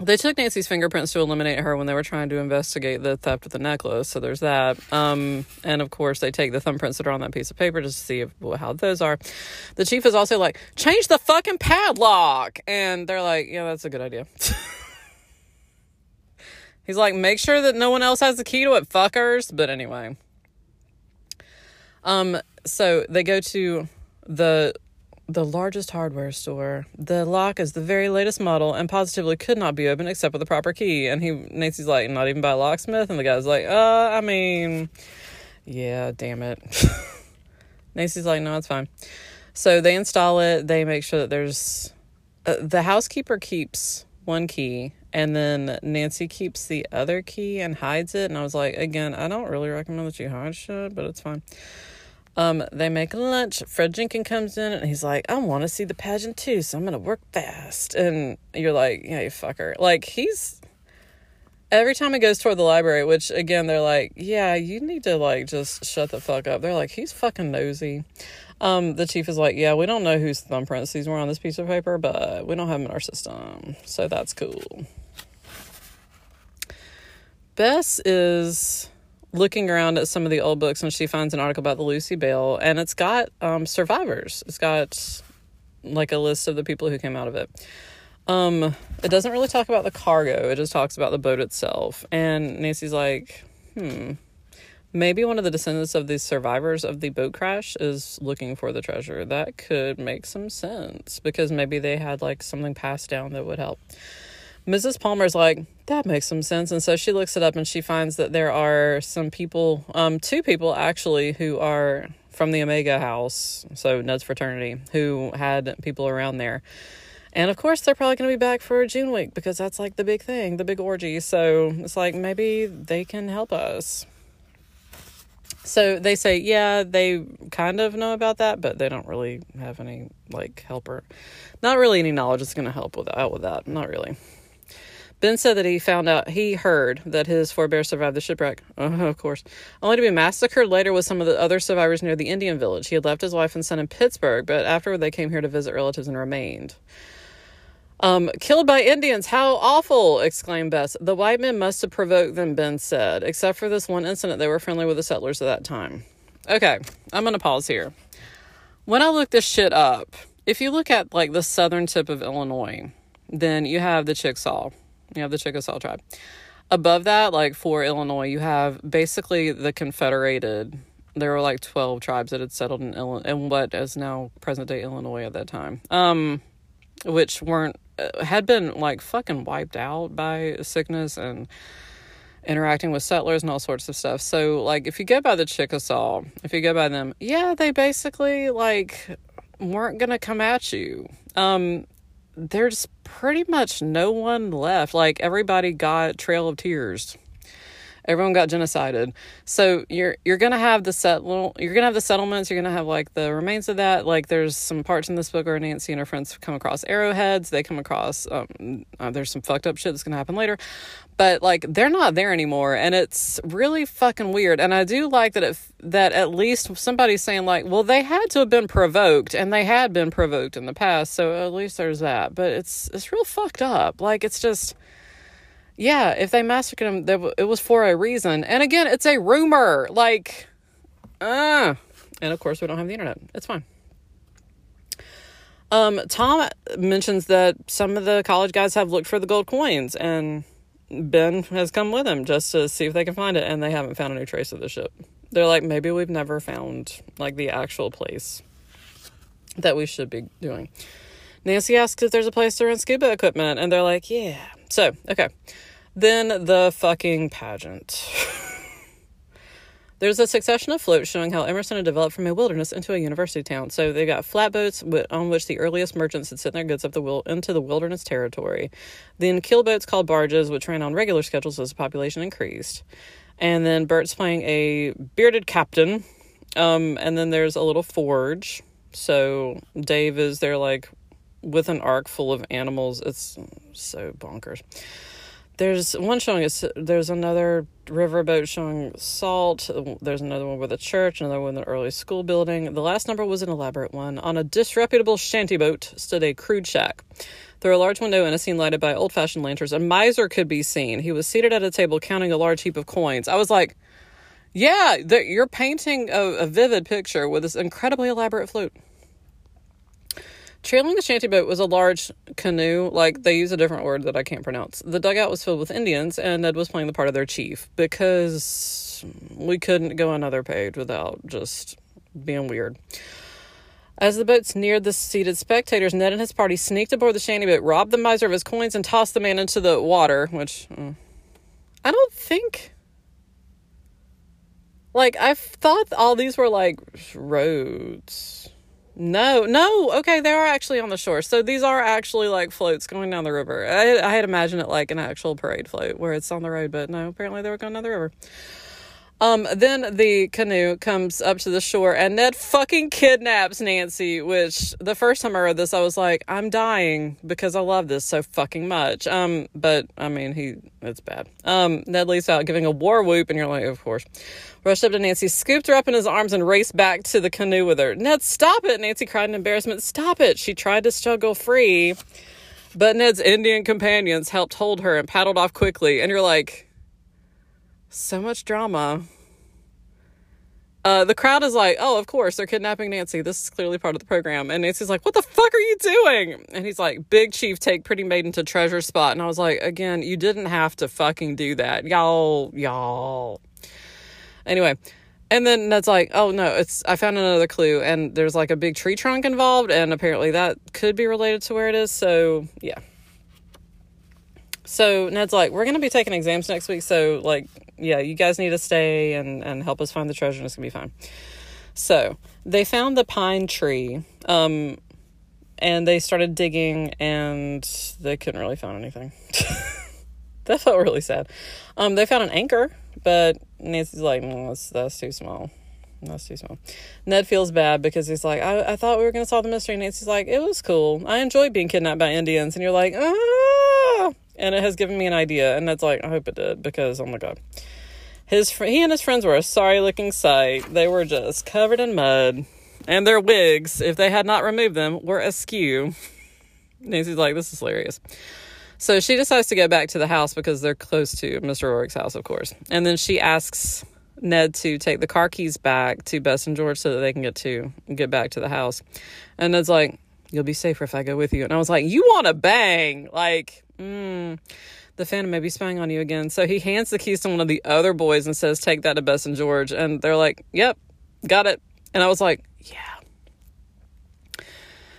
they took Nancy's fingerprints to eliminate her when they were trying to investigate the theft of the necklace. So there's that. Um, and of course, they take the thumbprints that are on that piece of paper just to see if, how those are. The chief is also like, change the fucking padlock. And they're like, yeah, that's a good idea. <laughs> He's like, make sure that no one else has the key to it, fuckers. But anyway. Um, so they go to the the largest hardware store. The lock is the very latest model and positively could not be opened except with the proper key. And he Nancy's like, not even by a locksmith, and the guy's like, uh, I mean, yeah, damn it. <laughs> Nancy's like, no, it's fine. So they install it. They make sure that there's uh, the housekeeper keeps one key and then Nancy keeps the other key and hides it. And I was like, again, I don't really recommend that you hide shit, but it's fine. Um, they make lunch. Fred Jenkins comes in and he's like, I want to see the pageant too, so I'm gonna work fast. And you're like, yeah, you fucker. Like he's every time he goes toward the library, which again they're like, yeah, you need to like just shut the fuck up. They're like, he's fucking nosy. Um, the chief is like, yeah, we don't know whose thumbprints these were on this piece of paper, but we don't have them in our system, so that's cool. Bess is looking around at some of the old books and she finds an article about the Lucy Belle and it's got um, survivors. It's got like a list of the people who came out of it. Um, it doesn't really talk about the cargo, it just talks about the boat itself. And Nancy's like, hmm, maybe one of the descendants of the survivors of the boat crash is looking for the treasure. That could make some sense because maybe they had like something passed down that would help. Mrs. Palmer's like, that makes some sense. And so she looks it up and she finds that there are some people, um, two people actually, who are from the Omega house, so Ned's fraternity, who had people around there. And of course, they're probably going to be back for June week because that's like the big thing, the big orgy. So it's like maybe they can help us. So they say, yeah, they kind of know about that, but they don't really have any like helper, not really any knowledge that's going to help with out with that. Not really. Ben said that he found out, he heard that his forebears survived the shipwreck. Oh, of course. Only to be massacred later with some of the other survivors near the Indian village. He had left his wife and son in Pittsburgh, but afterward they came here to visit relatives and remained. Um, killed by Indians, how awful! exclaimed Bess. The white men must have provoked them, Ben said. Except for this one incident, they were friendly with the settlers at that time. Okay, I'm gonna pause here. When I look this shit up, if you look at like the southern tip of Illinois, then you have the Chickasaw, you have the Chickasaw tribe. Above that, like for Illinois, you have basically the Confederated. There were like 12 tribes that had settled in, Illinois, in what is now present day Illinois at that time. Um, which weren't, uh, had been like fucking wiped out by sickness and interacting with settlers and all sorts of stuff. So, like, if you go by the Chickasaw, if you go by them, yeah, they basically like weren't gonna come at you. Um, there's pretty much no one left. Like, everybody got Trail of Tears everyone got genocided. So you're you're gonna have the settle you're gonna have the settlements. You're gonna have like the remains of that. Like there's some parts in this book where Nancy and her friends come across arrowheads. They come across um, uh, there's some fucked up shit that's gonna happen later, but like they're not there anymore, and it's really fucking weird. And I do like that it that at least somebody's saying like, well, they had to have been provoked, and they had been provoked in the past. So at least there's that. But it's it's real fucked up. Like it's just yeah, if they massacred him, it was for a reason. And again, it's a rumor. Like, uh, and of course, we don't have the internet. It's fine. Um, Tom mentions that some of the college guys have looked for the gold coins, and Ben has come with him just to see if they can find it, and they haven't found any trace of the ship. They're like, maybe we've never found like the actual place that we should be doing. Nancy asks if there's a place to rent scuba equipment, and they're like, yeah. So, okay. Then the fucking pageant. There's a succession of floats showing how Emerson had developed from a wilderness into a university town. So they got flatboats on which the earliest merchants had sent their goods up the wil- into the wilderness territory. Then keelboats called barges, which ran on regular schedules as the population increased. And then Bert's playing a bearded captain. Um, and then there's a little forge. So Dave is there like with an ark full of animals. It's so bonkers there's one showing there's another riverboat showing salt there's another one with a church another one with an early school building. The last number was an elaborate one. On a disreputable shanty boat stood a crude shack. Through a large window in a scene lighted by old-fashioned lanterns a miser could be seen. He was seated at a table counting a large heap of coins. I was like yeah you're painting a, a vivid picture with this incredibly elaborate float Trailing the shanty boat was a large canoe, like they use a different word that I can't pronounce. The dugout was filled with Indians, and Ned was playing the part of their chief because we couldn't go another page without just being weird. As the boats neared the seated spectators, Ned and his party sneaked aboard the shanty boat, robbed the miser of his coins, and tossed the man into the water, which uh, I don't think. Like, I thought all these were like roads. No, no. Okay, they are actually on the shore. So these are actually like floats going down the river. I, I had imagined it like an actual parade float where it's on the road, but no, apparently they were going down the river. Um, then the canoe comes up to the shore and Ned fucking kidnaps Nancy, which the first time I read this, I was like, I'm dying because I love this so fucking much. Um, but I mean, he, it's bad. Um, Ned leaves out giving a war whoop and you're like, of course. Rushed up to Nancy, scooped her up in his arms and raced back to the canoe with her. Ned, stop it! Nancy cried in embarrassment. Stop it! She tried to struggle free, but Ned's Indian companions helped hold her and paddled off quickly. And you're like, so much drama. Uh, the crowd is like, oh, of course, they're kidnapping Nancy. This is clearly part of the program. And Nancy's like, what the fuck are you doing? And he's like, Big Chief, take Pretty Maiden to treasure spot. And I was like, again, you didn't have to fucking do that. Y'all, y'all. Anyway, and then Ned's like, oh no, it's, I found another clue. And there's like a big tree trunk involved. And apparently that could be related to where it is. So, yeah. So Ned's like, we're going to be taking exams next week. So, like, yeah, you guys need to stay and, and help us find the treasure and it's to be fine. So they found the pine tree. Um, and they started digging and they couldn't really find anything. <laughs> that felt really sad. Um, they found an anchor, but Nancy's like, mm, that's, that's too small. That's too small. Ned feels bad because he's like, I, I thought we were going to solve the mystery. Nancy's like, it was cool. I enjoyed being kidnapped by Indians. And you're like, ah and it has given me an idea. And it's like, I hope it did because oh my god, his fr- he and his friends were a sorry looking sight. They were just covered in mud, and their wigs, if they had not removed them, were askew. <laughs> Nancy's like, this is hilarious. So she decides to go back to the house because they're close to Mr. Rorick's house, of course. And then she asks Ned to take the car keys back to Bess and George so that they can get to get back to the house. And Ned's like, You'll be safer if I go with you. And I was like, You want to bang? Like, mm, the Phantom may be spying on you again. So he hands the keys to one of the other boys and says, Take that to Bess and George. And they're like, Yep, got it. And I was like, Yeah.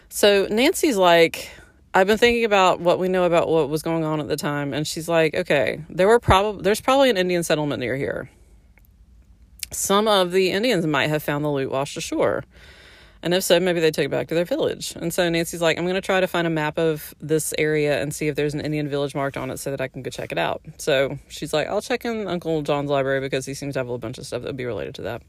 So Nancy's like, I've been thinking about what we know about what was going on at the time, and she's like, okay, there were probably there's probably an Indian settlement near here. Some of the Indians might have found the loot washed ashore. And if so, maybe they took it back to their village. And so Nancy's like, I'm going to try to find a map of this area and see if there's an Indian village marked on it so that I can go check it out. So she's like, I'll check in Uncle John's library because he seems to have a bunch of stuff that would be related to that.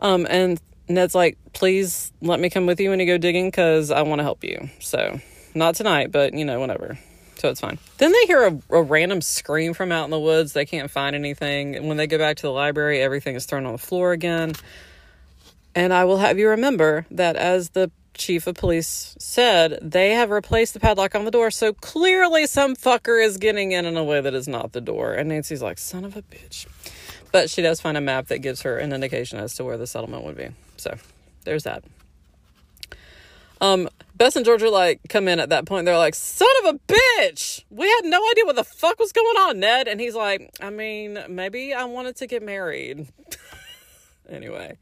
Um, and Ned's like, please let me come with you when you go digging because I want to help you. So, not tonight, but you know, whenever. So it's fine. Then they hear a, a, random scream from out in the woods. They can't find anything. And when they go back to the library, everything is thrown on the floor again. And I will have you remember that as the chief of police said, they have replaced the padlock on the door. So clearly some fucker is getting in in a way that is not the door. And Nancy's like, son of a bitch. But she does find a map that gives her an indication as to where the settlement would be. So there's that. Um, Bess and George are like, come in at that point. They're like, son of a bitch. We had no idea what the fuck was going on, Ned. And he's like, I mean, maybe I wanted to get married. <laughs> anyway.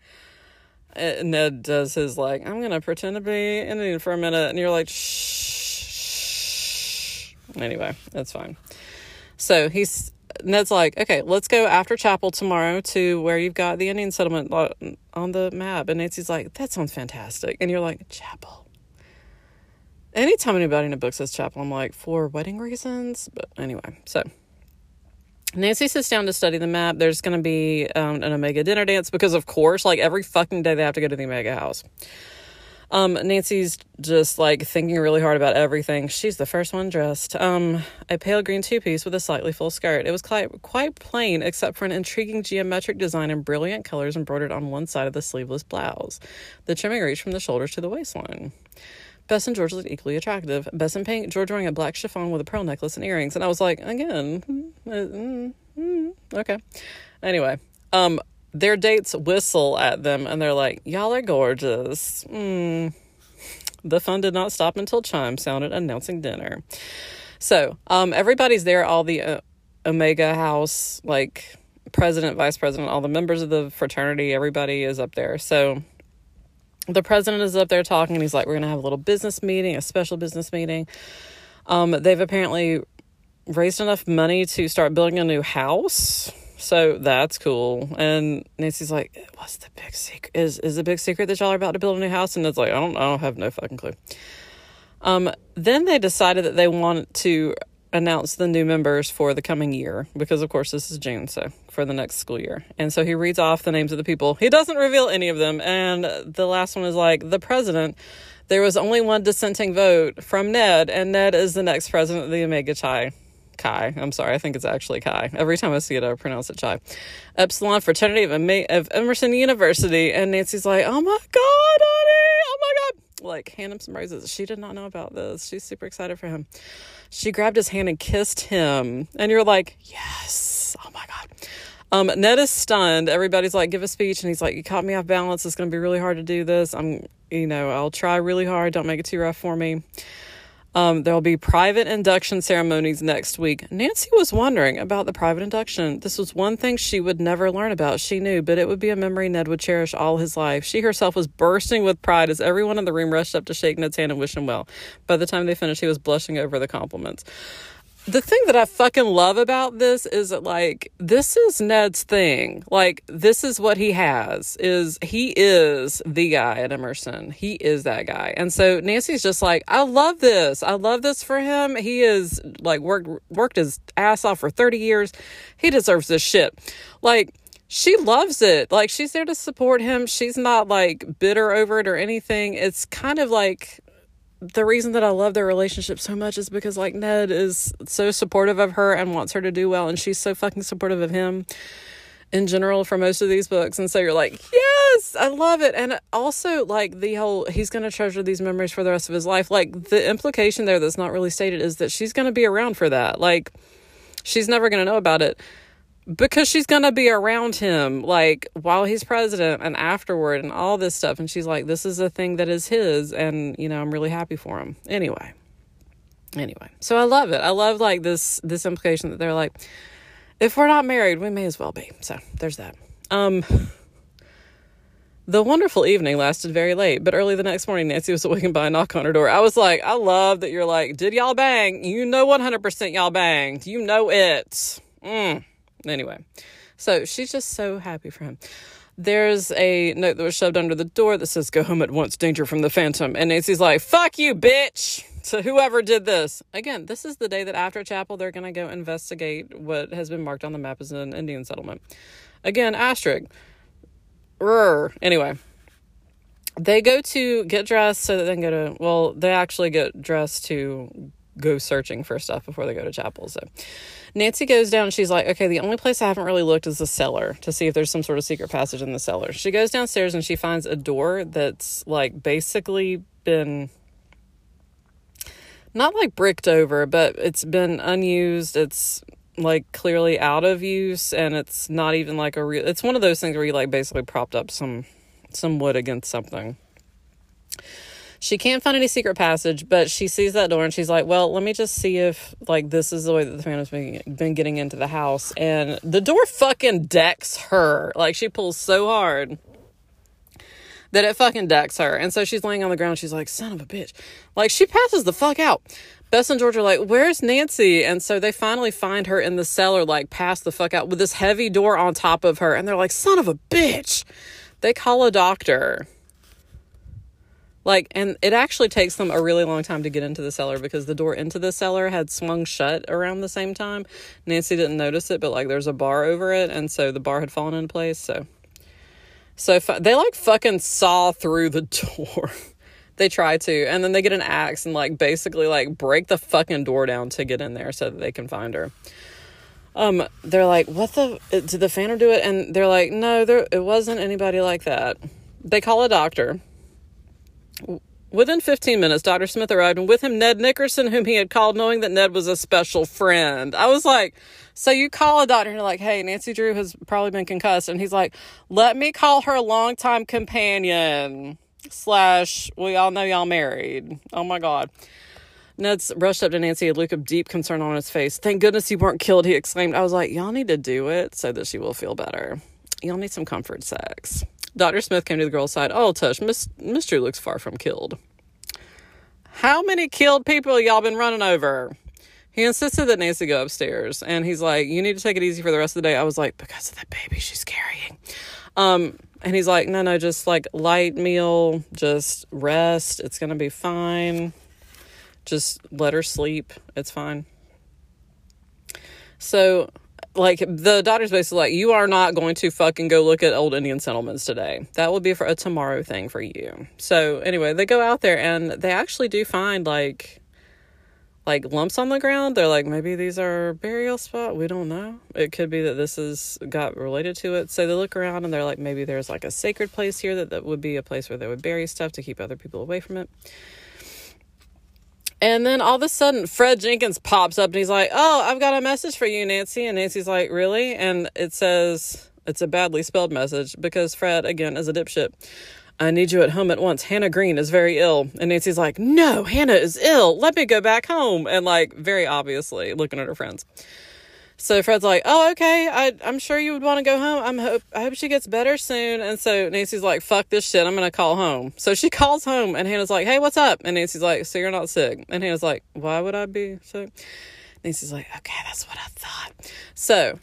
Ned does his like, I'm gonna pretend to be Indian for a minute, and you're like, shh. Anyway, that's fine. So he's Ned's like, okay, let's go after chapel tomorrow to where you've got the Indian settlement on the map. And Nancy's like, that sounds fantastic. And you're like, chapel. Anytime anybody in a book says chapel, I'm like, for wedding reasons. But anyway, so Nancy sits down to study the map. There's going to be um, an Omega dinner dance because, of course, like every fucking day they have to go to the Omega house. Um, Nancy's just like thinking really hard about everything. She's the first one dressed. Um, a pale green two piece with a slightly full skirt. It was quite quite plain, except for an intriguing geometric design and brilliant colors embroidered on one side of the sleeveless blouse. The trimming reached from the shoulders to the waistline. Bess and George looked equally attractive. Bess in pink, George wearing a black chiffon with a pearl necklace and earrings. And I was like, again, mm, mm, mm, okay. Anyway, um, their dates whistle at them and they're like, Y'all are gorgeous. Mm. The fun did not stop until chime sounded announcing dinner. So, um, everybody's there, all the uh, Omega House, like president, vice president, all the members of the fraternity, everybody is up there. So, the president is up there talking and he's like, We're going to have a little business meeting, a special business meeting. Um, they've apparently raised enough money to start building a new house so that's cool. And Nancy's like, "What's the big secret? Is is the big secret that y'all are about to build a new house?" And it's like, "I don't. I have no fucking clue." Um, then they decided that they want to announce the new members for the coming year because, of course, this is June, so for the next school year. And so he reads off the names of the people. He doesn't reveal any of them. And the last one is like the president. There was only one dissenting vote from Ned, and Ned is the next president of the Omega Chi. Chi. I'm sorry, I think it's actually Chi. Every time I see it, I pronounce it Chi. Epsilon Fraternity of, of Emerson University. And Nancy's like, oh my God, honey, oh my God. Like, hand him some roses. She did not know about this. She's super excited for him. She grabbed his hand and kissed him. And you're like, yes, oh my God. Um, Ned is stunned. Everybody's like, give a speech. And he's like, you caught me off balance. It's going to be really hard to do this. I'm, you know, I'll try really hard. Don't make it too rough for me. Um, there will be private induction ceremonies next week. Nancy was wondering about the private induction. This was one thing she would never learn about. She knew, but it would be a memory Ned would cherish all his life. She herself was bursting with pride as everyone in the room rushed up to shake Ned's hand and wish him well. By the time they finished, he was blushing over the compliments the thing that I fucking love about this is that like this is Ned's thing. Like this is what he has is he is the guy at Emerson. He is that guy. And so Nancy's just like, I love this. I love this for him. He is like worked worked his ass off for 30 years. He deserves this shit. Like she loves it. Like she's there to support him. She's not like bitter over it or anything. It's kind of like the reason that I love their relationship so much is because like Ned is so supportive of her and wants her to do well and she's so fucking supportive of him in general for most of these books. And so you're like yes I love it. And also like the whole he's going to treasure these memories for the rest of his life. Like the implication there that's not really stated is that she's going to be around for that. Like she's never going to know about it because she's gonna be around him like while he's president and afterward and all this stuff and she's like this is a thing that is his and you know i'm really happy for him anyway anyway so i love it i love like this this implication that they're like if we're not married we may as well be so there's that um The wonderful evening lasted very late, but early the next morning, Nancy was awakened by a knock on her door. I was like, I love that you're like, did y'all bang? You know 100% y'all banged. You know it. Mm. Anyway, so she's just so happy for him. There's a note that was shoved under the door that says, Go home at once, danger from the phantom. And Nancy's like, Fuck you, bitch, to whoever did this. Again, this is the day that after chapel, they're going to go investigate what has been marked on the map as an Indian settlement. Again, asterisk Rrr. Anyway, they go to get dressed so that they can go to, well, they actually get dressed to go searching for stuff before they go to chapel. So Nancy goes down she's like, okay, the only place I haven't really looked is the cellar to see if there's some sort of secret passage in the cellar. She goes downstairs and she finds a door that's like basically been not like bricked over, but it's been unused. It's like clearly out of use and it's not even like a real it's one of those things where you like basically propped up some some wood against something she can't find any secret passage but she sees that door and she's like well let me just see if like this is the way that the phantom's been, been getting into the house and the door fucking decks her like she pulls so hard that it fucking decks her. And so she's laying on the ground. She's like, son of a bitch. Like, she passes the fuck out. Bess and George are like, Where's Nancy? And so they finally find her in the cellar, like, passed the fuck out with this heavy door on top of her. And they're like, Son of a bitch. They call a doctor. Like, and it actually takes them a really long time to get into the cellar because the door into the cellar had swung shut around the same time. Nancy didn't notice it, but like there's a bar over it. And so the bar had fallen into place. So, so they like fucking saw through the <laughs> door. They try to, and then they get an axe and like basically like break the fucking door down to get in there so that they can find her. Um, they're like, "What the? Did the Phantom do it?" And they're like, "No, there it wasn't anybody like that." They call a doctor. Within 15 minutes, Dr. Smith arrived, and with him, Ned Nickerson, whom he had called, knowing that Ned was a special friend. I was like, So you call a doctor, and you're like, Hey, Nancy Drew has probably been concussed. And he's like, Let me call her longtime companion slash we all know y'all married. Oh my god. Ned's rushed up to Nancy, a look of deep concern on his face. Thank goodness you weren't killed, he exclaimed. I was like, y'all need to do it so that she will feel better. Y'all need some comfort sex. Dr. Smith came to the girl's side. Oh, Tush, Miss, Drew looks far from killed. How many killed people y'all been running over? He insisted that Nancy go upstairs, and he's like, "You need to take it easy for the rest of the day." I was like, "Because of that baby she's carrying." Um, and he's like, no, no, just like light meal, just rest. It's to be fine. Just let her sleep. It's fine. So, like, the daughter's basically like, you are not going to fucking go look at old Indian settlements today. That will be for a tomorrow thing for you. So, anyway, they go out there and they actually do find like like lumps on the ground. They're like, maybe these are burial spot. We don't know. It could be that this is got related to it. So they look around and they're like, maybe there's like a sacred place here that, that would be a place where they would bury stuff to keep other people away from it. And then all of a sudden, Fred Jenkins pops up and he's like, Oh, I've got a message for you, Nancy. And Nancy's like, Really? And it says, It's a badly spelled message because Fred, again, is a dipshit. I need you at home at once. Hannah Green is very ill. And Nancy's like, No, Hannah is ill. Let me go back home. And like, very obviously looking at her friends. So Fred's like, Oh, okay. I, I'm sure you would want to go home. I'm hope, I hope she gets better soon. And so Nancy's like, Fuck this shit. I'm to call home. So she <laughs> calls home and Hannah's like, Hey, what's up? And Nancy's like, So you're not sick? And Hannah's like, Why would I be sick? Nancy's like, Okay, that's what I thought. So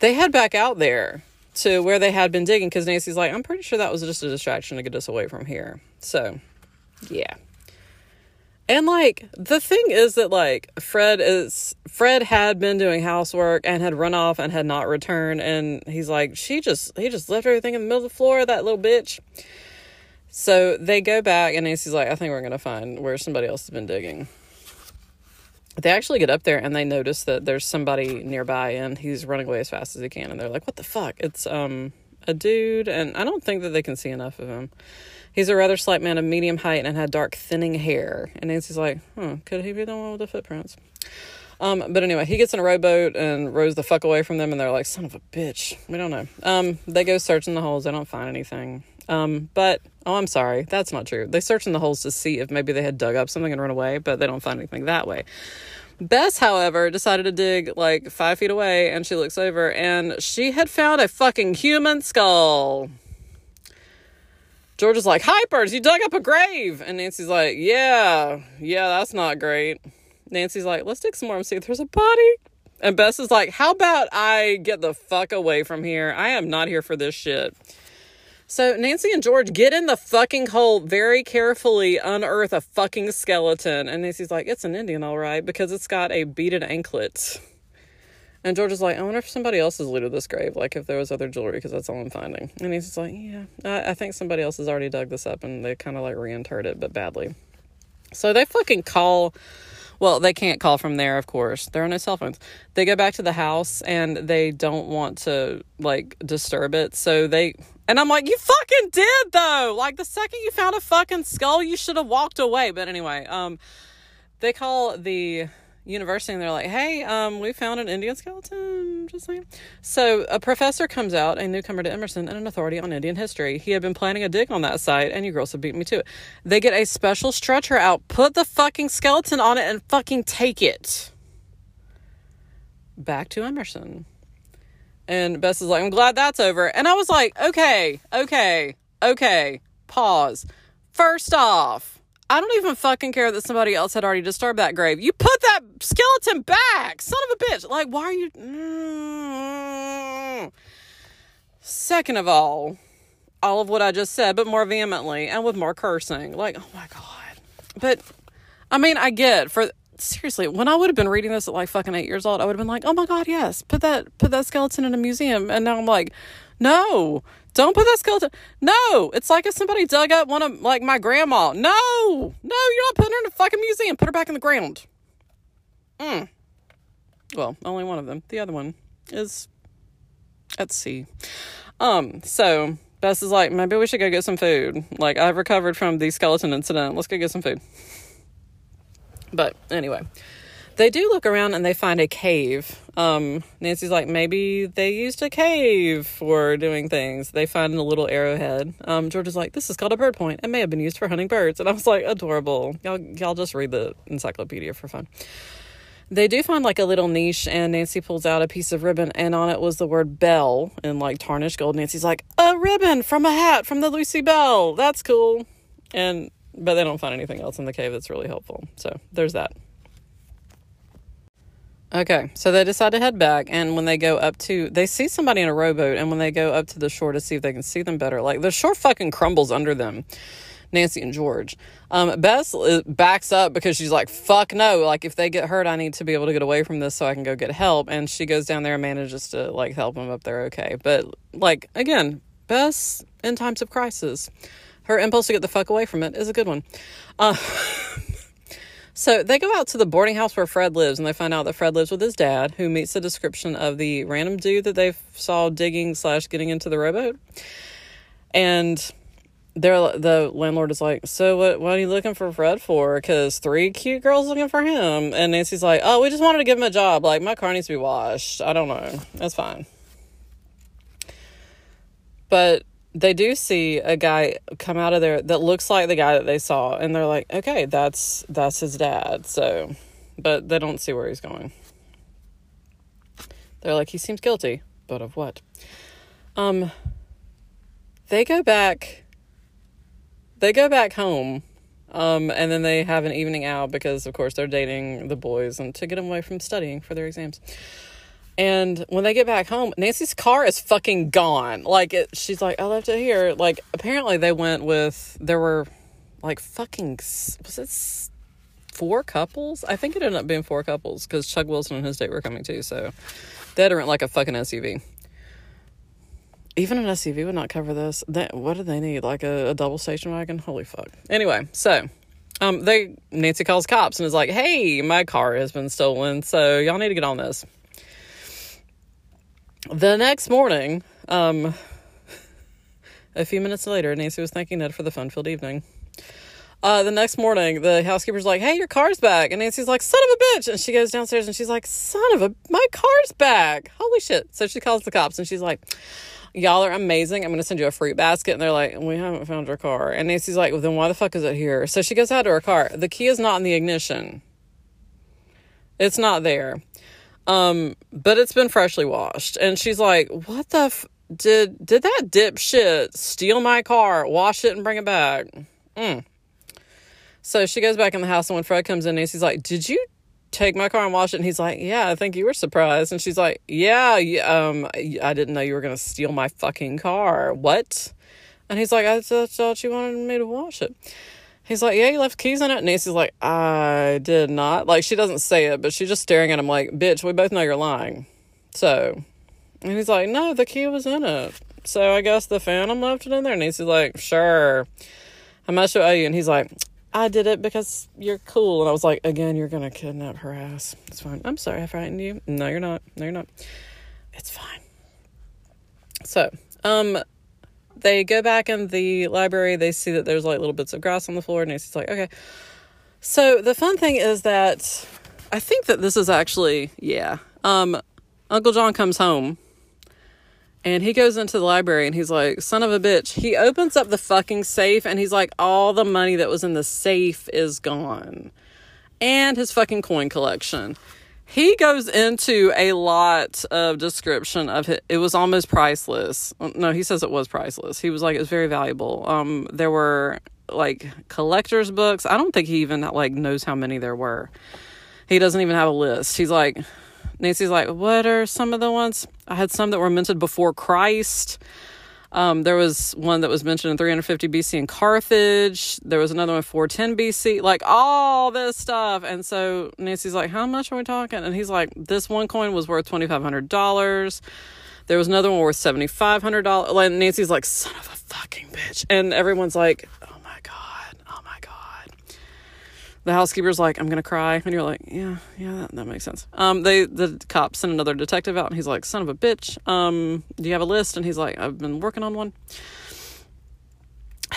they head back out there to where they had been digging because Nancy's like, I'm pretty sure that was just a distraction to get us away from here. So, yeah. And like the thing is that like Fred is Fred had been doing housework and had run off and had not returned and he's like she just he just left everything in the middle of the floor that little bitch. So they go back and Nancy's like I think we're going to find where somebody else has been digging. They actually get up there and they notice that there's somebody nearby and he's running away as fast as he can and they're like what the fuck? It's um a dude and i don't think that they can see enough of him he's a rather slight man of medium height and had dark thinning hair and nancy's like hmm could he be the one with the footprints um, but anyway, he gets in a rowboat and rows the fuck away from them, and they're like, "Son of a bitch." We don't know. Um, they go searching the holes. They don't find anything. Um, but oh, I'm sorry, that's not true. They search in the holes to see if maybe they had dug up something and run away, but they don't find anything that way. Bess, however, decided to dig like five feet away, and she looks over and she had found a fucking human skull. George is like, Hypers, you dug up a grave. And Nancy's like, Yeah, yeah, that's not great. Nancy's like, Let's dig some more and see if there's a body. And Bess is like, How about I get the fuck away from here? I am not here for this shit. So Nancy and George get in the fucking hole, very carefully unearth a fucking skeleton. And Nancy's like, It's an Indian, all right, because it's got a beaded anklet. And George is like, I wonder if somebody else has looted this grave, like if there was other jewelry, because that's all I'm finding. And he's like, Yeah, I, I think somebody else has already dug this up and they kind of like reinterred it, but badly. So they fucking call. Well, they can't call from there, of course. There are no cell phones. They go back to the house and they don't want to like disturb it. So they and I'm like, you fucking did though. Like the second you found a fucking skull, you should have walked away. But anyway, um they call the university and they're like, hey, um, we found an Indian skeleton. Just saying. So a professor comes out, a newcomer to Emerson and an authority on Indian history. He had been planning a dig on that site, and you girls have beat me to it. They get a special stretcher out, put the fucking skeleton on it, and fucking take it back to Emerson. And Bess is like, I'm glad that's over. And I was like, okay, okay, okay, pause. First off, I don't even fucking care that somebody else had already disturbed that grave. You put that skeleton back, son of a bitch. Like, why are you. Mm. Second of all, all of what I just said, but more vehemently and with more cursing. Like, oh my God. But, I mean, I get for. Seriously, when I would have been reading this at like fucking eight years old, I would have been like, "Oh my god, yes, put that put that skeleton in a museum." And now I'm like, "No, don't put that skeleton. No, it's like if somebody dug up one of like my grandma. No, no, you're not putting her in a fucking museum. Put her back in the ground. Hmm. Well, only one of them. The other one is at sea. Um. So Bess is like, maybe we should go get some food. Like I've recovered from the skeleton incident. Let's go get some food. But anyway, they do look around and they find a cave. Um, Nancy's like, maybe they used a cave for doing things. They find a little arrowhead. Um, George is like, this is called a bird point. It may have been used for hunting birds. And I was like, adorable. Y'all, y'all just read the encyclopedia for fun. They do find like a little niche, and Nancy pulls out a piece of ribbon, and on it was the word Belle in like tarnished gold. Nancy's like, a ribbon from a hat from the Lucy Belle. That's cool. And but they don't find anything else in the cave that's really helpful. So there's that. Okay, so they decide to head back, and when they go up to, they see somebody in a rowboat, and when they go up to the shore to see if they can see them better, like the shore fucking crumbles under them. Nancy and George. Um, Bess uh, backs up because she's like, fuck no. Like, if they get hurt, I need to be able to get away from this so I can go get help. And she goes down there and manages to, like, help them up there okay. But, like, again, Bess in times of crisis, her impulse to get the fuck away from it is a good one. Uh, <laughs> So they go out to the boarding house where Fred lives, and they find out that Fred lives with his dad, who meets the description of the random dude that they saw digging slash getting into the rowboat. And they're, the landlord is like, "So what? What are you looking for Fred for? Because three cute girls looking for him." And Nancy's like, "Oh, we just wanted to give him a job. Like my car needs to be washed. I don't know. That's fine." But they do see a guy come out of there that looks like the guy that they saw and they're like okay that's that's his dad. So but they don't see where he's going. They're like he seems guilty but of what? Um they go back they go back home um and then they have an evening out because of course they're dating the boys and to get them away from studying for their exams and when they get back home, Nancy's car is fucking gone. Like it, she's like, I left it here. Like apparently they went with there were like fucking was it four couples? I think it ended up being four couples because Chuck Wilson and his date were coming too. So they had to rent like a fucking SUV. Even an SUV would not cover this. That what do they need? Like a, a double station wagon? Holy fuck. Anyway, so um, they Nancy calls cops and is like, "Hey, my car has been stolen, so y'all need to get on this." The next morning, um, a few minutes later, Nancy was thanking Ned for the fun filled evening. Uh, the next morning, the housekeeper's like, Hey, your car's back. And Nancy's like, Son of a bitch. And she goes downstairs and she's like, Son of a, my car's back. Holy shit. So she calls the cops and she's like, Y'all are amazing. I'm going to send you a fruit basket. And they're like, We haven't found your car. And Nancy's like, Well, then why the fuck is it here? So she goes out to her car. The key is not in the ignition, it's not there. Um, but it's been freshly washed. And she's like, What the? F-? did did that dipshit steal my car, wash it, and bring it back? Mm. So she goes back in the house, and when Fred comes in, Nancy's like, "Did you take my car and wash it?" And he's like, "Yeah, I think you were surprised." And she's like, "Yeah, um, I didn't know you were gonna steal my fucking car. What?" And he's like, "I thought you wanted me to wash it." He's like, "Yeah, you left keys in it." And Nancy's like, "I did not." Like she doesn't say it, but she's just staring at him like, "Bitch, we both know you're lying." So, and he's like, "No, the key was in it." So I guess the Phantom left it in there. And Nancy's like, "Sure." How much do I owe you? And he's like, I did it because you're cool. And I was like, again, you're going to kidnap her ass. It's fine. I'm sorry I frightened you. No, you're not. No, you're not. It's fine. So, um, they go back in the library. They see that there's like little bits of grass on the floor. And Nancy's like, okay. So the fun thing is that I think that this is actually, yeah. Um, Uncle John comes home and he goes into the library and he's like, son of a bitch. He opens up the fucking safe and he's like, all the money that was in the safe is gone. And his fucking coin collection. He goes into a lot of description of it. It was almost priceless. No, he says it was priceless. He was like, it was very valuable. Um, there were like collector's books. I don't think he even like knows how many there were. He doesn't even have a list. He's like, Nancy's like, what are some of the ones? I had some that were minted before Christ. Um, there was one that was mentioned in 350 BC in Carthage. There was another one 410 BC, like all this stuff. And so Nancy's like, How much are we talking? And he's like, This one coin was worth $2,500. There was another one worth $7,500. And Nancy's like, Son of a fucking bitch. And everyone's like, the housekeeper's like, I'm gonna cry, and you're like, yeah, yeah, that, that makes sense. Um, they the cops send another detective out, and he's like, son of a bitch, um, do you have a list? And he's like, I've been working on one.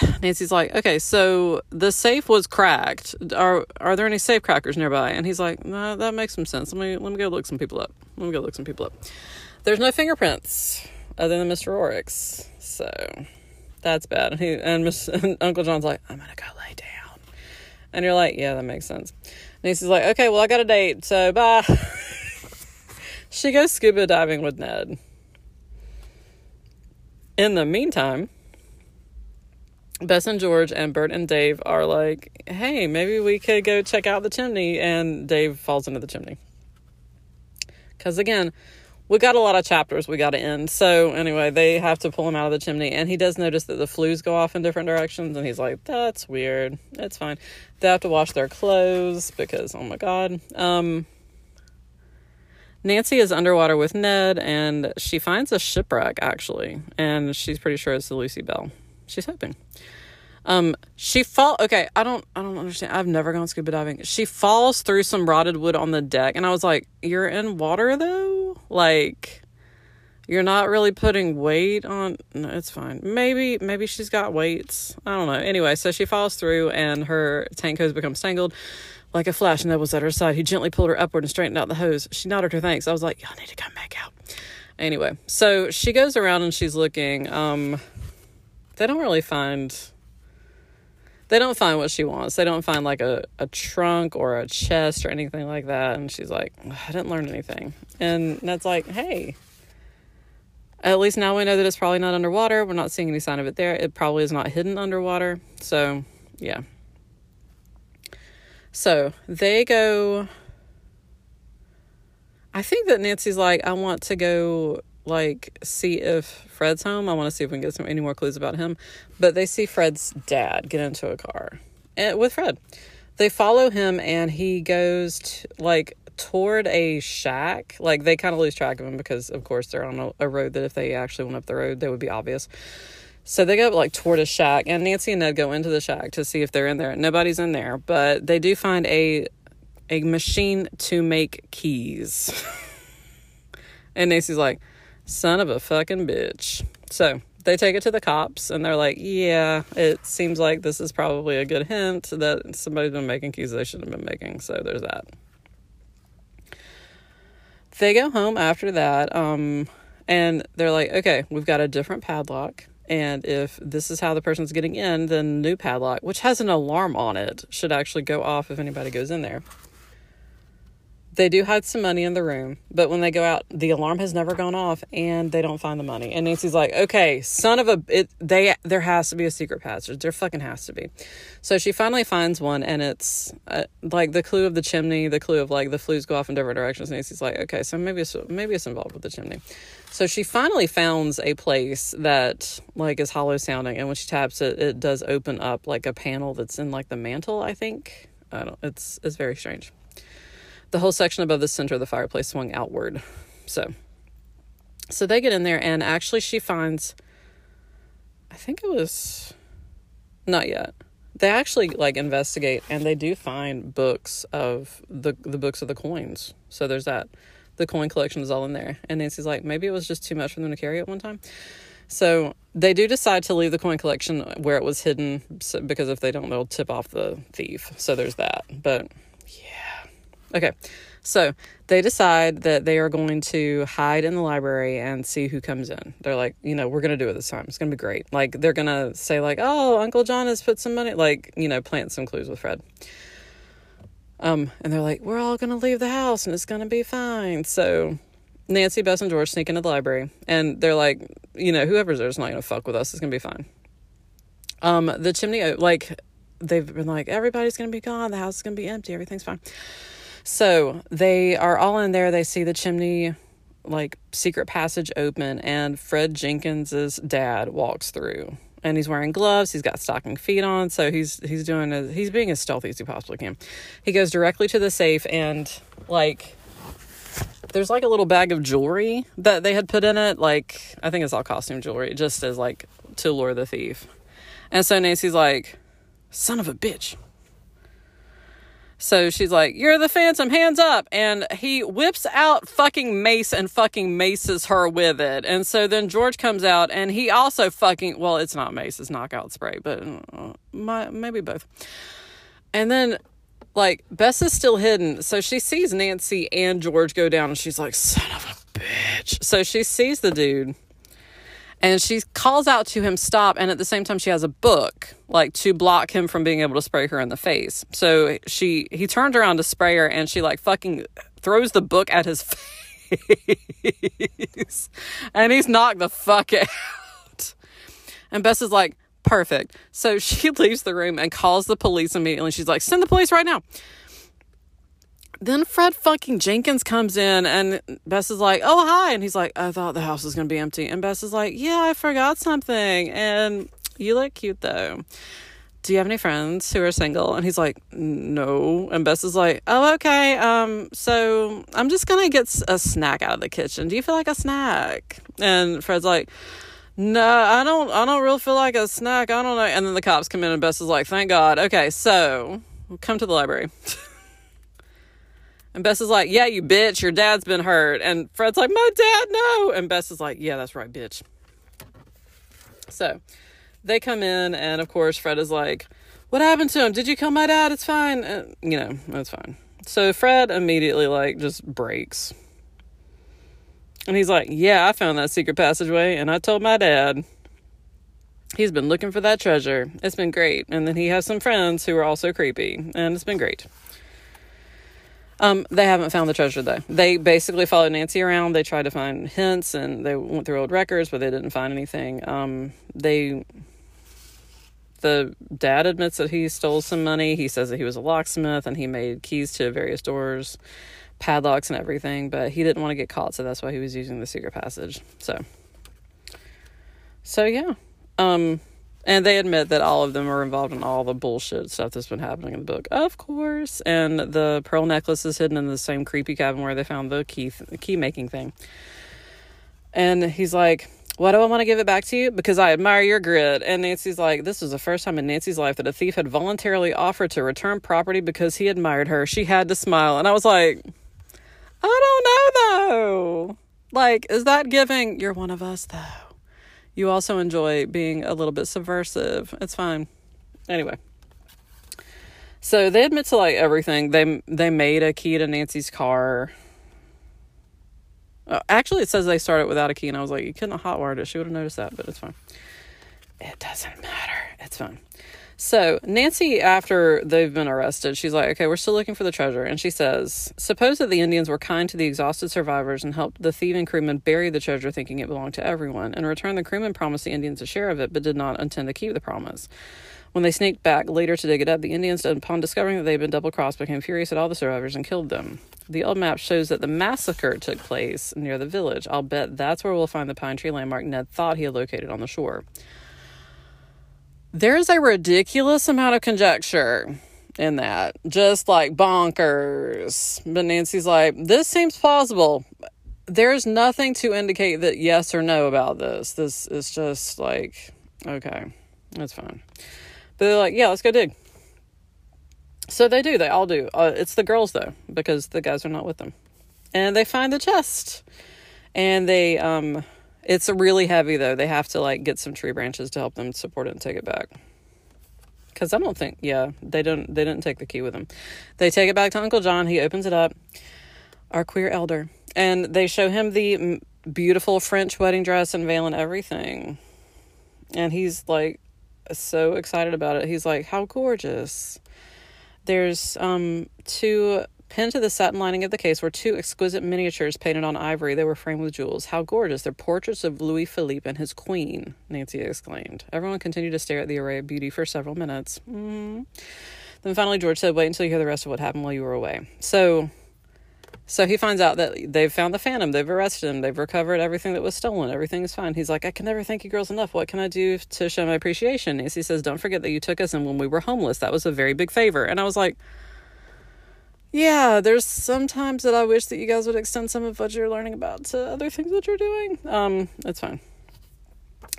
<sighs> Nancy's like, okay, so the safe was cracked. Are are there any safe crackers nearby? And he's like, no, that makes some sense. Let me let me go look some people up. Let me go look some people up. There's no fingerprints other than Mr. Rorick's, so that's bad. And he and, Miss, <laughs> and Uncle John's like, I'm gonna go. And you're like, yeah, that makes sense. Nancy's like, okay, well, I got a date, so bye. <laughs> she goes scuba diving with Ned. In the meantime, Bess and George and Bert and Dave are like, hey, maybe we could go check out the chimney. And Dave falls into the chimney. Because again, we got a lot of chapters we got to end. So anyway, they have to pull him out of the chimney, and he does notice that the flues go off in different directions, and he's like, "That's weird. It's fine." They have to wash their clothes because, oh my god. Um, Nancy is underwater with Ned, and she finds a shipwreck actually, and she's pretty sure it's the Lucy Belle. She's hoping. Um, she fall. Okay, I don't. I don't understand. I've never gone scuba diving. She falls through some rotted wood on the deck, and I was like, "You're in water though. Like, you're not really putting weight on. No, it's fine. Maybe, maybe she's got weights. I don't know. Anyway, so she falls through, and her tank hose becomes tangled." Like a flash, Ned was at her side. He gently pulled her upward and straightened out the hose. She nodded her thanks. I was like, "Y'all need to come back out." Anyway, so she goes around and she's looking. Um, they don't really find they don't find what she wants. They don't find like a, a trunk or a chest or anything like that. And she's like, I didn't learn anything. And that's like, hey, at least now we know that it's probably not underwater. We're not seeing any sign of it there. It probably is not hidden underwater. So, yeah. So they go. I think that Nancy's like, I want to go like see if Fred's home. I want to see if we can get some any more clues about him. But they see Fred's dad get into a car and, eh, with Fred. They follow him and he goes like toward a shack. Like they kind of lose track of him because of course they're on a, a road that if they actually went up the road, they would be obvious. So they go like toward a shack, and Nancy and Ned go into the shack to see if they're in there. Nobody's in there, but they do find a a machine to make keys. <laughs> and Nancy's like, Son of a fucking bitch. So they take it to the cops and they're like, yeah, it seems like this is probably a good hint that somebody's been making keys they shouldn't have been making. So there's that. They go home after that um, and they're like, okay, we've got a different padlock. And if this is how the person's getting in, then the new padlock, which has an alarm on it, should actually go off if anybody goes in there. They do hide some money in the room, but when they go out, the alarm has never gone off, and they don't find the money. And Nancy's like, "Okay, son of a, it, they there has to be a secret passage. There fucking has to be." So she finally finds one, and it's uh, like the clue of the chimney, the clue of like the flues go off in different directions. Nancy's like, "Okay, so maybe it's maybe it's involved with the chimney." So she finally founds a place that like is hollow sounding, and when she taps it, it does open up like a panel that's in like the mantle. I think I don't. It's it's very strange the whole section above the center of the fireplace swung outward. So, so they get in there, and actually, she finds. I think it was not yet. They actually like investigate, and they do find books of the the books of the coins. So there's that. The coin collection is all in there, and Nancy's like, maybe it was just too much for them to carry at one time. So they do decide to leave the coin collection where it was hidden, because if they don't, they'll tip off the thief. So there's that. But Okay, so they decide that they are going to hide in the library and see who comes in. They're like, you know, we're going to do it this time. It's going to be great. Like, they're going to say, like, oh, Uncle John has put some money, like, you know, plant some clues with Fred. Um, and they're like, we're all going to leave the house and it's going to be fine. So Nancy, Bess, and George sneak into the library and they're like, you know, whoever's there's not going to fuck with us. It's going to be fine. Um, the chimney, like, they've been like, everybody's going to be gone. The house is going to be empty. Everything's fine. So they are all in there. They see the chimney, like secret passage open, and Fred Jenkins's dad walks through. And he's wearing gloves. He's got stocking feet on, so he's he's doing a, he's being as stealthy as he possibly can. He goes directly to the safe and like there's like a little bag of jewelry that they had put in it. Like I think it's all costume jewelry, just as like to lure the thief. And so Nancy's like, "Son of a bitch." So she's like, You're the phantom, hands up. And he whips out fucking mace and fucking maces her with it. And so then George comes out and he also fucking, well, it's not mace, it's knockout spray, but uh, my, maybe both. And then, like, Bess is still hidden. So she sees Nancy and George go down and she's like, Son of a bitch. So she sees the dude and she calls out to him stop and at the same time she has a book like to block him from being able to spray her in the face. So she he turned around to spray her and she like fucking throws the book at his <laughs> face. And he's knocked the fuck out. And bess is like perfect. So she <laughs> leaves the room and calls the police immediately. She's like send the police right now then Fred fucking Jenkins comes in and Bess is like, oh, hi. And he's like, I thought the house was going to be empty. And Bess is like, yeah, I forgot something. And you look cute though. Do you have any friends who are single? And he's like, no. And Bess is like, oh, okay. Um, so I'm just going to get a snack out of the kitchen. Do you feel like a snack? And Fred's like, no, I don't, I don't really feel like a snack. I don't know. And then the cops come in and Bess is like, thank God. Okay. So come to the library. <laughs> And Bess is like, Yeah, you bitch, your dad's been hurt. And Fred's like, My dad, no. And Bess is like, Yeah, that's right, bitch. So they come in, and of course, Fred is like, What happened to him? Did you kill my dad? It's fine. And, you know, it's fine. So Fred immediately, like, just breaks. And he's like, Yeah, I found that secret passageway, and I told my dad. He's been looking for that treasure. It's been great. And then he has some friends who are also creepy, and it's been great. Um, they haven't found the treasure though. They basically followed Nancy around. They tried to find hints and they went through old records, but they didn't find anything. Um, they, the dad admits that he stole some money. He says that he was a locksmith and he made keys to various doors, padlocks and everything, but he didn't want to get caught, so that's why he was using the secret passage. So, so yeah. Um, and they admit that all of them are involved in all the bullshit stuff that's been happening in the book, of course. And the pearl necklace is hidden in the same creepy cabin where they found the key th- key making thing. And he's like, "Why do I want to give it back to you? Because I admire your grit." And Nancy's like, "This was the first time in Nancy's life that a thief had voluntarily offered to return property because he admired her. She had to smile." And I was like, "I don't know though. Like, is that giving? You're one of us though." You also enjoy being a little bit subversive. It's fine. Anyway. So they admit to like everything. They they made a key to Nancy's car. Uh, actually, it says they started without a key, and I was like, you couldn't have hotwired it. She would have noticed that, but it's fine. It doesn't matter. It's fine. So, Nancy, after they've been arrested, she's like, okay, we're still looking for the treasure. And she says, suppose that the Indians were kind to the exhausted survivors and helped the thieving crewmen bury the treasure, thinking it belonged to everyone. In return, the crewmen promised the Indians a share of it, but did not intend to keep the promise. When they sneaked back later to dig it up, the Indians, upon discovering that they had been double crossed, became furious at all the survivors and killed them. The old map shows that the massacre took place near the village. I'll bet that's where we'll find the pine tree landmark Ned thought he had located on the shore. There's a ridiculous amount of conjecture in that, just like bonkers. But Nancy's like, this seems plausible. There's nothing to indicate that yes or no about this. This is just like, okay, that's fine. But they're like, yeah, let's go dig. So they do. They all do. Uh, it's the girls though, because the guys are not with them, and they find the chest, and they um it's really heavy though. They have to like get some tree branches to help them support it and take it back. Cuz I don't think yeah, they don't they didn't take the key with them. They take it back to Uncle John. He opens it up. Our queer elder. And they show him the beautiful French wedding dress and veil and everything. And he's like so excited about it. He's like, "How gorgeous." There's um two Pinned to the satin lining of the case were two exquisite miniatures painted on ivory. They were framed with jewels. How gorgeous! They're portraits of Louis Philippe and his queen, Nancy exclaimed. Everyone continued to stare at the array of beauty for several minutes. Mm. Then finally, George said, Wait until you hear the rest of what happened while you were away. So. So he finds out that they've found the Phantom, they've arrested him, they've recovered everything that was stolen, everything is fine. He's like, I can never thank you girls enough. What can I do to show my appreciation? Nancy says, Don't forget that you took us in when we were homeless. That was a very big favor. And I was like, yeah, there's sometimes that I wish that you guys would extend some of what you're learning about to other things that you're doing. Um, it's fine.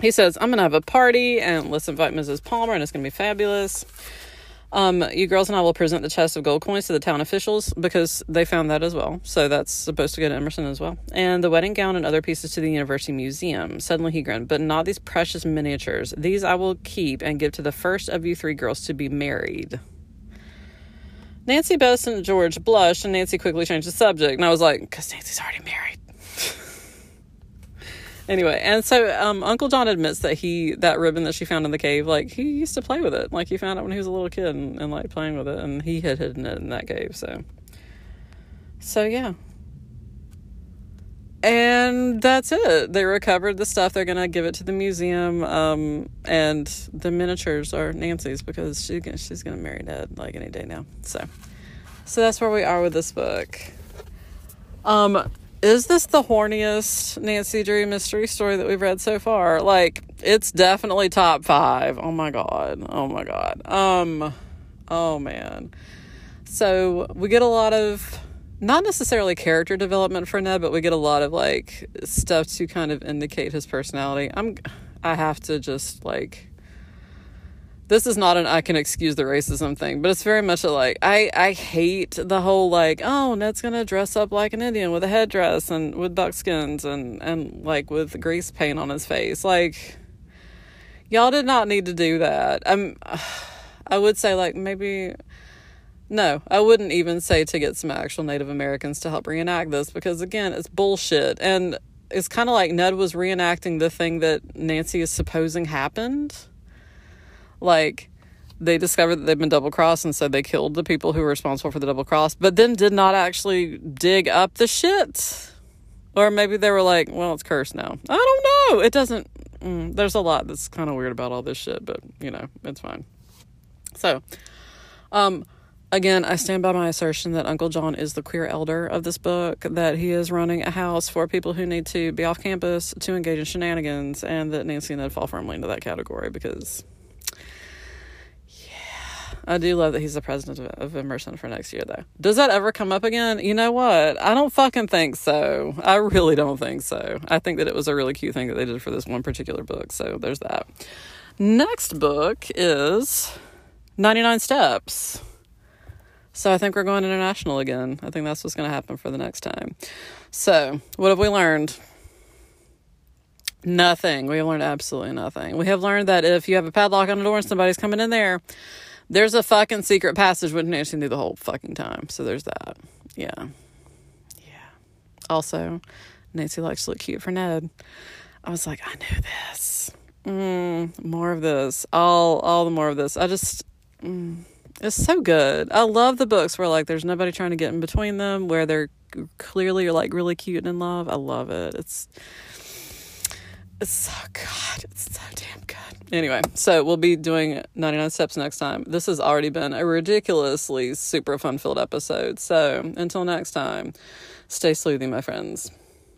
He says, I'm gonna have a party and let's invite Mrs. Palmer and it's gonna be fabulous. Um, you girls and I will present the chest of gold coins to the town officials because they found that as well. So that's supposed to go to Emerson as well. And the wedding gown and other pieces to the university museum. Suddenly he grinned, but not these precious miniatures. These I will keep and give to the first of you three girls to be married. Nancy, Bess, and George blushed, and Nancy quickly changed the subject. And I was like, because Nancy's already married. <laughs> anyway, and so um, Uncle John admits that he that ribbon that she found in the cave, like he used to play with it. Like he found it when he was a little kid and, and like playing with it, and he had hidden it in that cave. So, so yeah. And that's it. They recovered the stuff. They're gonna give it to the museum. Um, and the miniatures are Nancy's because she she's gonna marry Ned like any day now. So, so that's where we are with this book. Um, is this the horniest Nancy Drew mystery story that we've read so far? Like, it's definitely top five. Oh my god. Oh my god. Um, oh man. So we get a lot of not necessarily character development for Ned, but we get a lot of like stuff to kind of indicate his personality. I'm I have to just like this is not an I can excuse the racism thing, but it's very much a like I I hate the whole like oh Ned's gonna dress up like an Indian with a headdress and with buckskins and and like with grease paint on his face. Like y'all did not need to do that. I'm <sighs> I would say like maybe no, I wouldn't even say to get some actual Native Americans to help reenact this because, again, it's bullshit. And it's kind of like Ned was reenacting the thing that Nancy is supposing happened. Like, they discovered that they've been double crossed, and so they killed the people who were responsible for the double cross, but then did not actually dig up the shit. Or maybe they were like, well, it's cursed now. I don't know. It doesn't. Mm, there's a lot that's kind of weird about all this shit, but, you know, it's fine. So, um, again, I stand by my assertion that Uncle John is the queer elder of this book, that he is running a house for people who need to be off campus to engage in shenanigans, and that Nancy and Ned fall firmly into that category because, yeah, I do love that he's the president of, of Emerson for next year, though. Does that ever come up again? You know what? I don't fucking think so. I really don't think so. I think that it was a really cute thing that they did for this one particular book, so there's that. Next book is 99 Steps. So I think we're going international again. I think that's what's going to happen for the next time. So, what have we learned? Nothing. We have learned absolutely nothing. We have learned that if you have a padlock on the door and somebody's coming in there, there's a fucking secret passage with Nancy knew the whole fucking time. So there's that. Yeah. Yeah. Also, Nancy likes to look cute for Ned. I was like, I knew this. mm, more of this. All all the more of this. I just mm, it's so good. I love the books where like there's nobody trying to get in between them, where they're clearly like really cute and in love. I love it. It's it's so good. It's so damn good. Anyway, so we'll be doing 99 steps next time. This has already been a ridiculously super fun filled episode. So until next time, stay sleuthy, my friends.